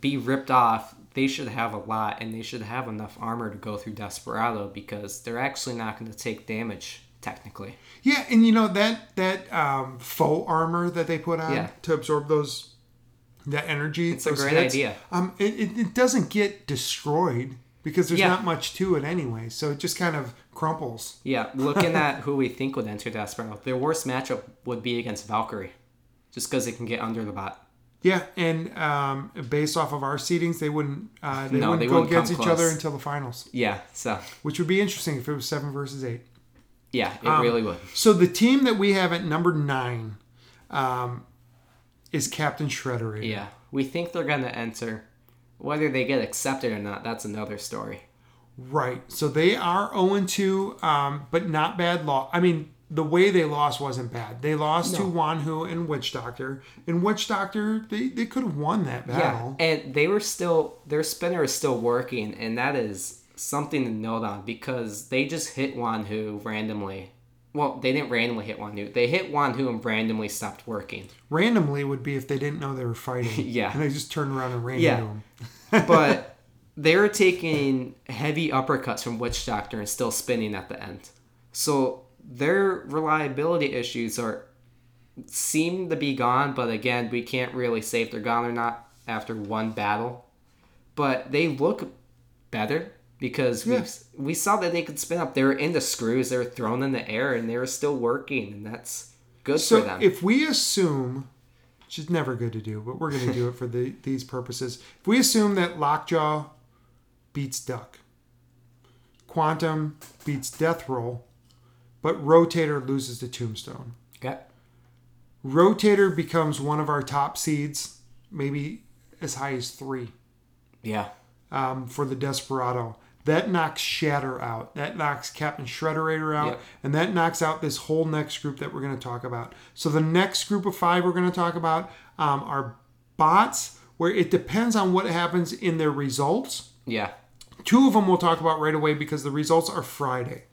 Speaker 2: be ripped off, they should have a lot, and they should have enough armor to go through Desperado because they're actually not going to take damage technically.
Speaker 1: Yeah, and you know that that um, faux armor that they put on
Speaker 2: Yeah.
Speaker 1: to absorb those that energy.
Speaker 2: It's a great
Speaker 1: hits,
Speaker 2: idea.
Speaker 1: Um, it, it, it doesn't get destroyed because there's
Speaker 2: Yeah.
Speaker 1: not much to it anyway, so it just kind of crumples.
Speaker 2: Yeah, looking at who we think would enter Desperado, their worst matchup would be against Valkyrie, just because it can get under the bot.
Speaker 1: Yeah, and um, based off of our seedings, they wouldn't uh, they
Speaker 2: No,
Speaker 1: wouldn't
Speaker 2: they
Speaker 1: go
Speaker 2: wouldn't
Speaker 1: against each
Speaker 2: come
Speaker 1: other until the finals,
Speaker 2: Yeah. So
Speaker 1: which would be interesting if it was seven versus eight.
Speaker 2: yeah, it
Speaker 1: Um,
Speaker 2: really would.
Speaker 1: So the team that we have at number nine um, is Captain Shredder.
Speaker 2: Yeah, we think they're gonna enter. Whether they get accepted or not, that's another story.
Speaker 1: Right. So they are 0 2, um, but not bad loss. I mean, the way they lost wasn't bad. They lost to Wanhu and Witch Doctor. And Witch Doctor, they, they could have won that battle.
Speaker 2: Yeah, and they were still their spinner is still working, and that is something to note on because they just hit Wanhu randomly. Well, they didn't randomly hit Wanhu. They hit Wanhu and randomly stopped working.
Speaker 1: Randomly would be if they didn't know they were fighting.
Speaker 2: Yeah.
Speaker 1: And they just turned around and ran
Speaker 2: Yeah.
Speaker 1: into them.
Speaker 2: But they were taking heavy uppercuts from Witch Doctor and still spinning at the end. So their reliability issues are seem to be gone, but again, we can't really say if they're gone or not after one battle. But they look better because
Speaker 1: Yeah.
Speaker 2: we we saw that they could spin up. They were in the screws, they were thrown in the air, and they were still working, and that's good
Speaker 1: So
Speaker 2: for them.
Speaker 1: if we assume, which is never good to do, but we're going to do it for the, these purposes. If we assume that Lockjaw beats Duck, Quantum beats Death Roll, but Rotator loses to Tombstone.
Speaker 2: okay.
Speaker 1: Rotator becomes one of our top seeds, maybe as high as three
Speaker 2: Yeah.
Speaker 1: um, for the Desperado. That knocks Shatter out. That knocks Captain Shredderator out.
Speaker 2: Yep.
Speaker 1: And that knocks out this whole next group that we're going to talk about. So the next group of five we're going to talk about um, are bots, where it depends on what happens in their results.
Speaker 2: Yeah.
Speaker 1: Two of them we'll talk about right away because the results are Friday.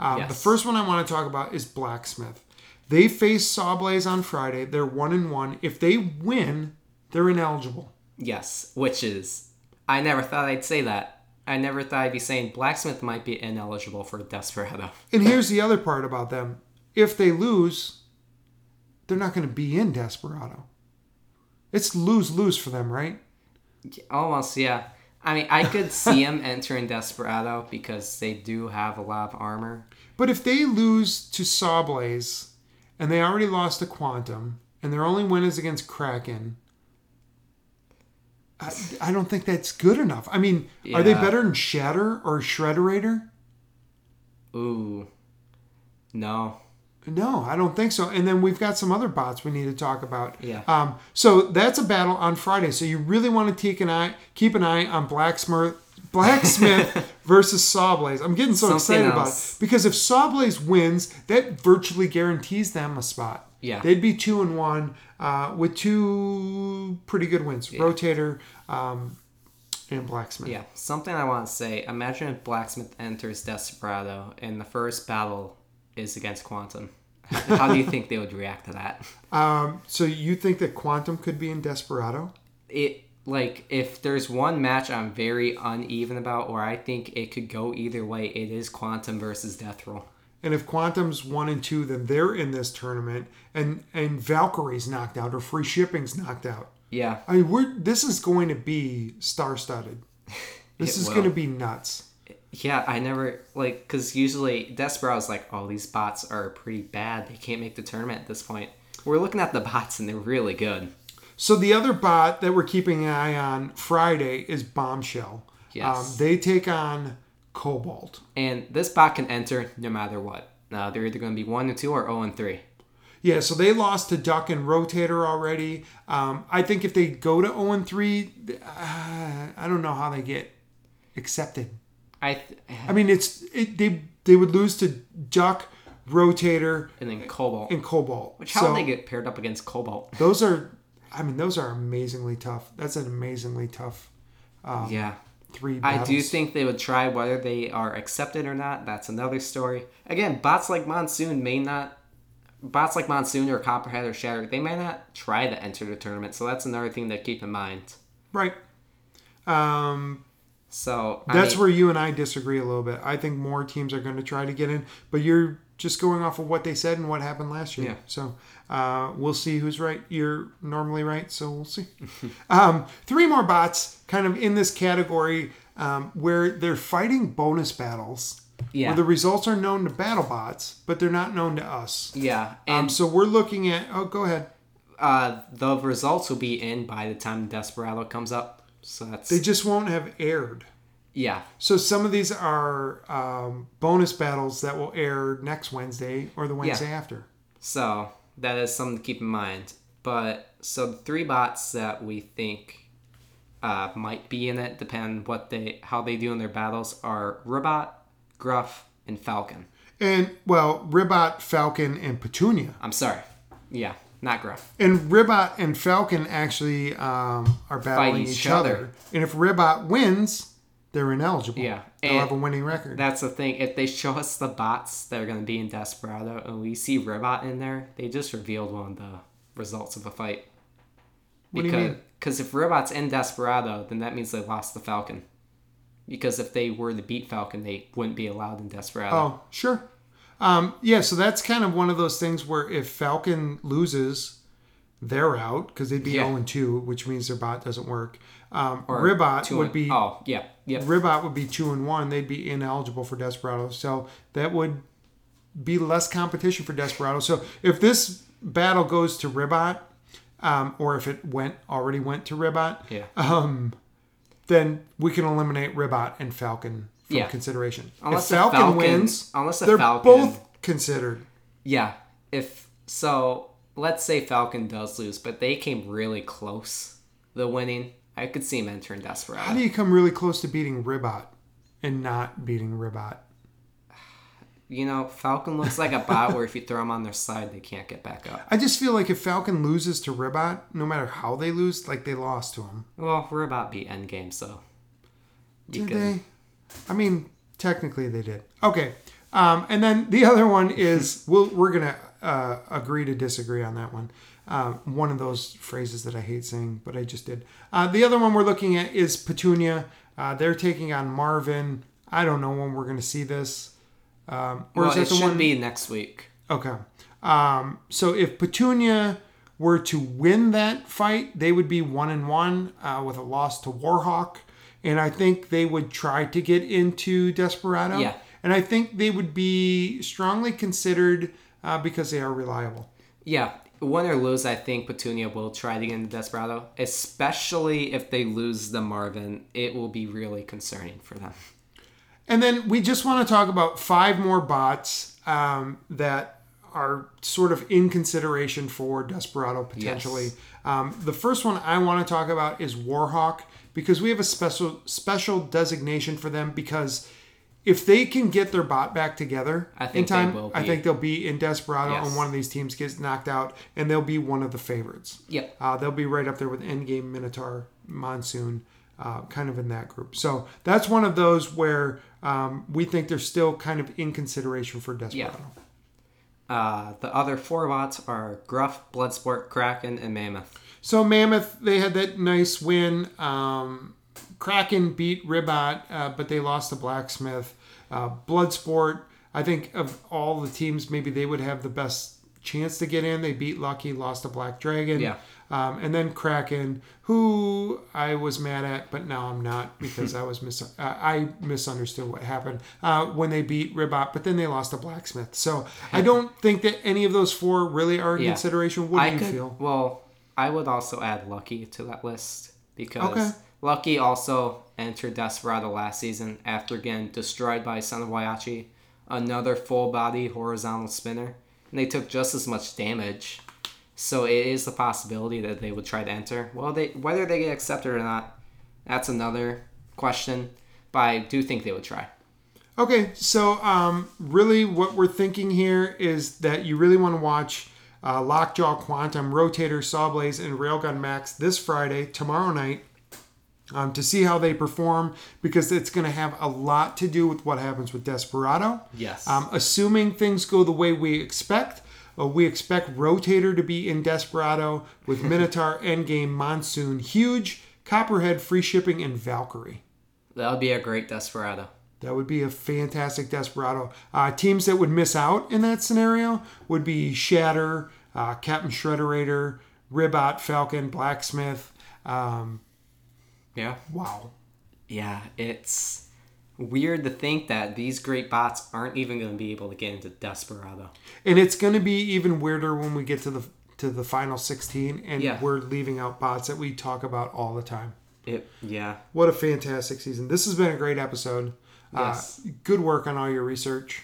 Speaker 1: Um,
Speaker 2: Yes.
Speaker 1: The first one I want to talk about is Blacksmith. They face Sawblaze on Friday. They're one and one. If they win, they're ineligible.
Speaker 2: Yes, which is I never thought I'd say that. I never thought I'd be saying blacksmith might be ineligible for Desperado.
Speaker 1: And here's the other part about them. If they lose, they're not going to be in Desperado. It's lose lose for them, right?
Speaker 2: Almost, yeah. I mean, I could see them entering Desperado because they do have a lot of armor.
Speaker 1: But if they lose to Sawblaze and they already lost to Quantum and their only win is against Kraken, I, I don't think that's good enough. I mean, are they better than Shatter or Shredderator?
Speaker 2: Ooh, no.
Speaker 1: No, I don't think so. And then we've got some other bots we need to talk about.
Speaker 2: Yeah.
Speaker 1: Um, so that's a battle on Friday. So you really want to take an eye, keep an eye on Blacksmith, Blacksmith versus Sawblaze. I'm getting so
Speaker 2: Something
Speaker 1: excited about it because if Sawblaze wins, that virtually guarantees them a spot.
Speaker 2: Yeah.
Speaker 1: They'd be two and one uh, with two pretty good wins: Rotator um, and Blacksmith.
Speaker 2: Yeah, something I want to say. Imagine if Blacksmith enters Desperado and the first battle is against Quantum. How do you think they would react to that?
Speaker 1: Um, so you think that Quantum could be in Desperado?
Speaker 2: it like if there's one match I'm very uneven about, or I think it could go either way, it is Quantum versus Death Roll.
Speaker 1: And if Quantum's one and two, then they're in this tournament, and and Valkyrie's knocked out or free shipping's knocked out.
Speaker 2: Yeah,
Speaker 1: I mean, we're this is going to be star-studded. This is
Speaker 2: will.
Speaker 1: going to be nuts.
Speaker 2: yeah. I never like because usually Desperado's like, oh, these bots are pretty bad. They can't make the tournament at this point. We're looking at the bots and they're really good.
Speaker 1: So the other bot that we're keeping an eye on Friday is Bombshell.
Speaker 2: Yes.
Speaker 1: Um, they take on Cobalt.
Speaker 2: And this bot can enter no matter what. Uh, they're either going to be one and two or zero and three.
Speaker 1: Yeah, so they lost to Duck and Rotator already. Um, I think if they go to 0 and 3, uh, I don't know how they get accepted.
Speaker 2: I th-
Speaker 1: I mean, it's it, they they would lose to Duck, Rotator,
Speaker 2: and then Cobalt.
Speaker 1: and Cobalt.
Speaker 2: Which how
Speaker 1: so
Speaker 2: they get paired up against Cobalt?
Speaker 1: those are, I mean, those are amazingly tough. That's an amazingly tough
Speaker 2: yeah.
Speaker 1: Three.
Speaker 2: I do think they would try whether they are accepted or not. That's another story. Again, bots like Monsoon may not. Bots like Monsoon or Copperhead or Shatter, they may not try to enter the tournament. So that's another thing to keep in mind.
Speaker 1: right. Um,
Speaker 2: So I
Speaker 1: that's
Speaker 2: mean,
Speaker 1: where you and I disagree a little bit. I think more teams are going to try to get in, but you're just going off of what they said and what happened last year.
Speaker 2: Yeah.
Speaker 1: So uh, we'll see who's right. You're normally right, so we'll see. um, three more bots, kind of in this category, um, where they're fighting bonus battles.
Speaker 2: Yeah.
Speaker 1: Where the results are known to BattleBots, but they're not known to us.
Speaker 2: yeah,
Speaker 1: Um,
Speaker 2: and
Speaker 1: so we're looking at. Oh, go ahead.
Speaker 2: Uh, the results will be in by the time Desperado comes up. So that's
Speaker 1: They just won't have aired.
Speaker 2: Yeah,
Speaker 1: So some of these are um, bonus battles that will air next Wednesday or the Wednesday after.
Speaker 2: So that is something to keep in mind. But so the three bots that we think uh, might be in it, depend what they how they do in their battles, are Ribbot, Gruff, and Falcon.
Speaker 1: And well, Ribbot, Falcon, and Petunia.
Speaker 2: I'm sorry, yeah, not Gruff.
Speaker 1: And Ribbot and Falcon actually um, are battling
Speaker 2: each
Speaker 1: each, other.
Speaker 2: other.
Speaker 1: And if Ribbot wins, they're ineligible.
Speaker 2: Yeah,
Speaker 1: They'll
Speaker 2: and
Speaker 1: have a winning record.
Speaker 2: That's the thing. If they show us the bots that are going to be in Desperado, and we see Ribbot in there, they just revealed one of the results of a fight.
Speaker 1: What do you
Speaker 2: because
Speaker 1: mean?
Speaker 2: because if Ribbot's in Desperado, then that means they lost the Falcon. Because if they were to beat Falcon, they wouldn't be allowed in Desperado.
Speaker 1: Oh, sure. Um, yeah, so that's kind of one of those things where if Falcon loses, they're out because they'd be
Speaker 2: Yeah.
Speaker 1: 0 2, which means their bot doesn't work. Um,
Speaker 2: Ribbot
Speaker 1: would
Speaker 2: and-
Speaker 1: be
Speaker 2: Oh, yeah, yeah.
Speaker 1: Ribbot would be two and one. They'd be ineligible for Desperado. So that would be less competition for Desperado. So if this battle goes to Ribbot, um, or if it went already went to Ribbot,
Speaker 2: Yeah.
Speaker 1: um, then we can eliminate Ribbot and Falcon from
Speaker 2: Yeah.
Speaker 1: consideration.
Speaker 2: Unless
Speaker 1: if Falcon,
Speaker 2: Falcon-
Speaker 1: wins,
Speaker 2: unless the
Speaker 1: they're
Speaker 2: Falcon-
Speaker 1: both considered.
Speaker 2: Yeah. If so, let's say Falcon does lose, but they came really close the winning. I could see him entering Desperado.
Speaker 1: How do you come really close to beating Ribbot and not beating Ribbot?
Speaker 2: You know, Falcon looks like a bot where if you throw them on their side, they can't get back up.
Speaker 1: I just feel like if Falcon loses to Ribbot, no matter how they lose, like they lost to him.
Speaker 2: Well, we're about beat Endgame, so. You
Speaker 1: Did they? I mean, technically they did. Okay. Um, and then the other one is we'll, we're gonna uh, agree to disagree on that one. Um, one of those phrases that I hate saying, but I just did. Uh, the other one we're looking at is Petunia. Uh, they're taking on Marvin. I don't know when we're gonna see this. Um, or
Speaker 2: Well,
Speaker 1: is that
Speaker 2: it
Speaker 1: the
Speaker 2: should
Speaker 1: one?
Speaker 2: be next week.
Speaker 1: Okay. Um, so if Petunia were to win that fight, they would be one and one uh, with a loss to Warhawk, and I think they would try to get into Desperado.
Speaker 2: Yeah.
Speaker 1: And I think they would be strongly considered uh, because they are reliable.
Speaker 2: Yeah, win or lose, I think Petunia will try to get into Desperado, especially if they lose the Marvin. It will be really concerning for them.
Speaker 1: And then we just want to talk about five more bots um, that are sort of in consideration for Desperado potentially.
Speaker 2: Yes.
Speaker 1: Um, the first one I want to talk about is Warhawk because we have a special special designation for them because if they can get their bot back together
Speaker 2: I
Speaker 1: in
Speaker 2: think they
Speaker 1: time, I think they'll be in Desperado
Speaker 2: Yes.
Speaker 1: and one of these teams gets knocked out and they'll be one of the favorites.
Speaker 2: Yep.
Speaker 1: Uh, they'll be right up there with Endgame, Minotaur, Monsoon, uh, kind of in that group. So that's one of those where um, we think they're still kind of in consideration for Desperado.
Speaker 2: Uh, the other four bots are Gruff, Bloodsport, Kraken, and Mammoth.
Speaker 1: So Mammoth, they had that nice win. Um, Kraken beat Ribbot, uh, but they lost to Blacksmith. Uh, Bloodsport, I think of all the teams, maybe they would have the best chance to get in. They beat Lucky, lost to Black Dragon.
Speaker 2: Yeah.
Speaker 1: Um, and then Kraken, who I was mad at, but now I'm not because I was mis- uh, I misunderstood what happened uh, when they beat Ribbot, but then they lost to Blacksmith. So I don't think that any of those four really are in
Speaker 2: Yeah.
Speaker 1: consideration. What do
Speaker 2: I
Speaker 1: you
Speaker 2: could,
Speaker 1: feel?
Speaker 2: well, I would also add Lucky to that list because
Speaker 1: Okay.
Speaker 2: Lucky also entered Desperado last season after getting destroyed by Son of Whyachi, another full body horizontal spinner, and they took just as much damage. So it is the possibility that they would try to enter. Well, they whether they get accepted or not, that's another question. But I do think they would try.
Speaker 1: Okay, so um, really what we're thinking here is that you really want to watch uh, Lockjaw Quantum, Rotator, Sawblaze, and Railgun Max this Friday, tomorrow night, um, to see how they perform because it's going to have a lot to do with what happens with Desperado.
Speaker 2: Yes.
Speaker 1: Um, assuming things go the way we expect, uh, we expect Rotator to be in Desperado with Minotaur, Endgame, Monsoon, Huge, Copperhead, Free Shipping, and Valkyrie.
Speaker 2: That would be a great Desperado.
Speaker 1: That would be a fantastic Desperado. Uh, teams that would miss out in that scenario would be Shatter, uh, Captain Shredderator, Ribbot, Falcon, Blacksmith. Um,
Speaker 2: Yeah.
Speaker 1: wow.
Speaker 2: Yeah, it's weird to think that these great bots aren't even going to be able to get into Desperado.
Speaker 1: And it's going to be even weirder when we get to the to the final 16, and
Speaker 2: Yeah.
Speaker 1: we're leaving out bots that we talk about all the time.
Speaker 2: It, yeah.
Speaker 1: What a fantastic season! This has been a great episode.
Speaker 2: Yes.
Speaker 1: Uh, good work on all your research.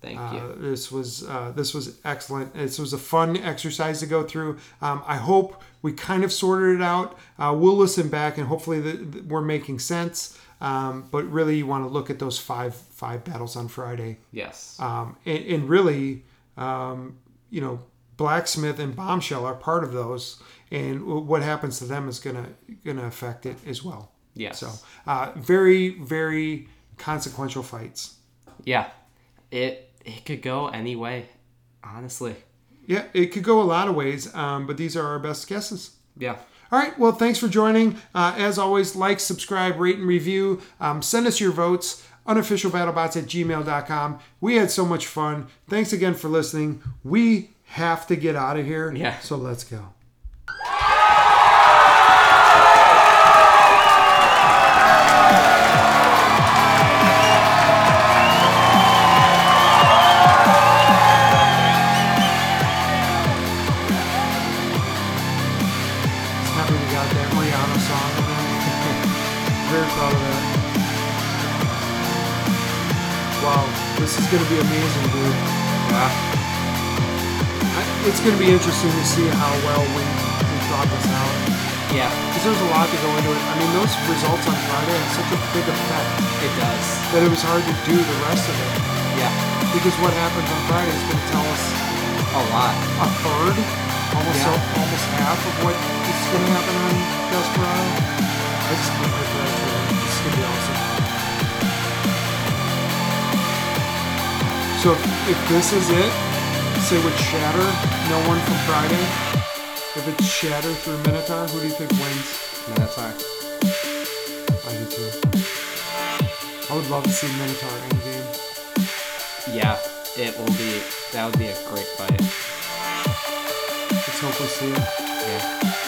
Speaker 2: Thank
Speaker 1: Uh,
Speaker 2: you.
Speaker 1: this was uh, this was excellent. This was a fun exercise to go through. Um, I hope we kind of sorted it out. Uh, we'll listen back and hopefully the, the- we're making sense. Um, but really, you want to look at those five five battles on Friday,
Speaker 2: Yes.
Speaker 1: um, and, and really, um, you know, Blacksmith and Bombshell are part of those, and what happens to them is gonna gonna affect it as well.
Speaker 2: yes.
Speaker 1: So, uh, very very consequential fights.
Speaker 2: yeah. It it could go any way. Honestly.
Speaker 1: Yeah, it could go a lot of ways, um, but these are our best guesses.
Speaker 2: Yeah.
Speaker 1: All right. Well, thanks for joining. Uh, as always, like, subscribe, rate, and review. Um, send us your votes. Unofficialbattlebots at gmail.com. We had so much fun. Thanks again for listening. We have to get out of here.
Speaker 2: Yeah.
Speaker 1: So let's go. Is gonna be amazing, dude.
Speaker 2: Yeah.
Speaker 1: I- It's gonna be interesting to see how well we, we thought this out.
Speaker 2: Yeah.
Speaker 1: Because there's a lot to go into it. I mean, those results on Friday had such a big effect
Speaker 2: It does.
Speaker 1: that it was hard to do the rest of it.
Speaker 2: Yeah.
Speaker 1: Because what happens on Friday is going to tell us
Speaker 2: A lot.
Speaker 1: a third, almost
Speaker 2: Yeah.
Speaker 1: so, almost half of what is going to happen on Desperado. I just can't wait for that trailer. This is going to be awesome. So if, if this is it, say with Shatter, no one from Friday. If it's Shatter through Minotaur, who do you think wins?
Speaker 2: Minotaur.
Speaker 1: I do too. I would love to see Minotaur Endgame.
Speaker 2: Yeah. It will be. That would be a great fight.
Speaker 1: Let's hope we see it.
Speaker 2: Yeah.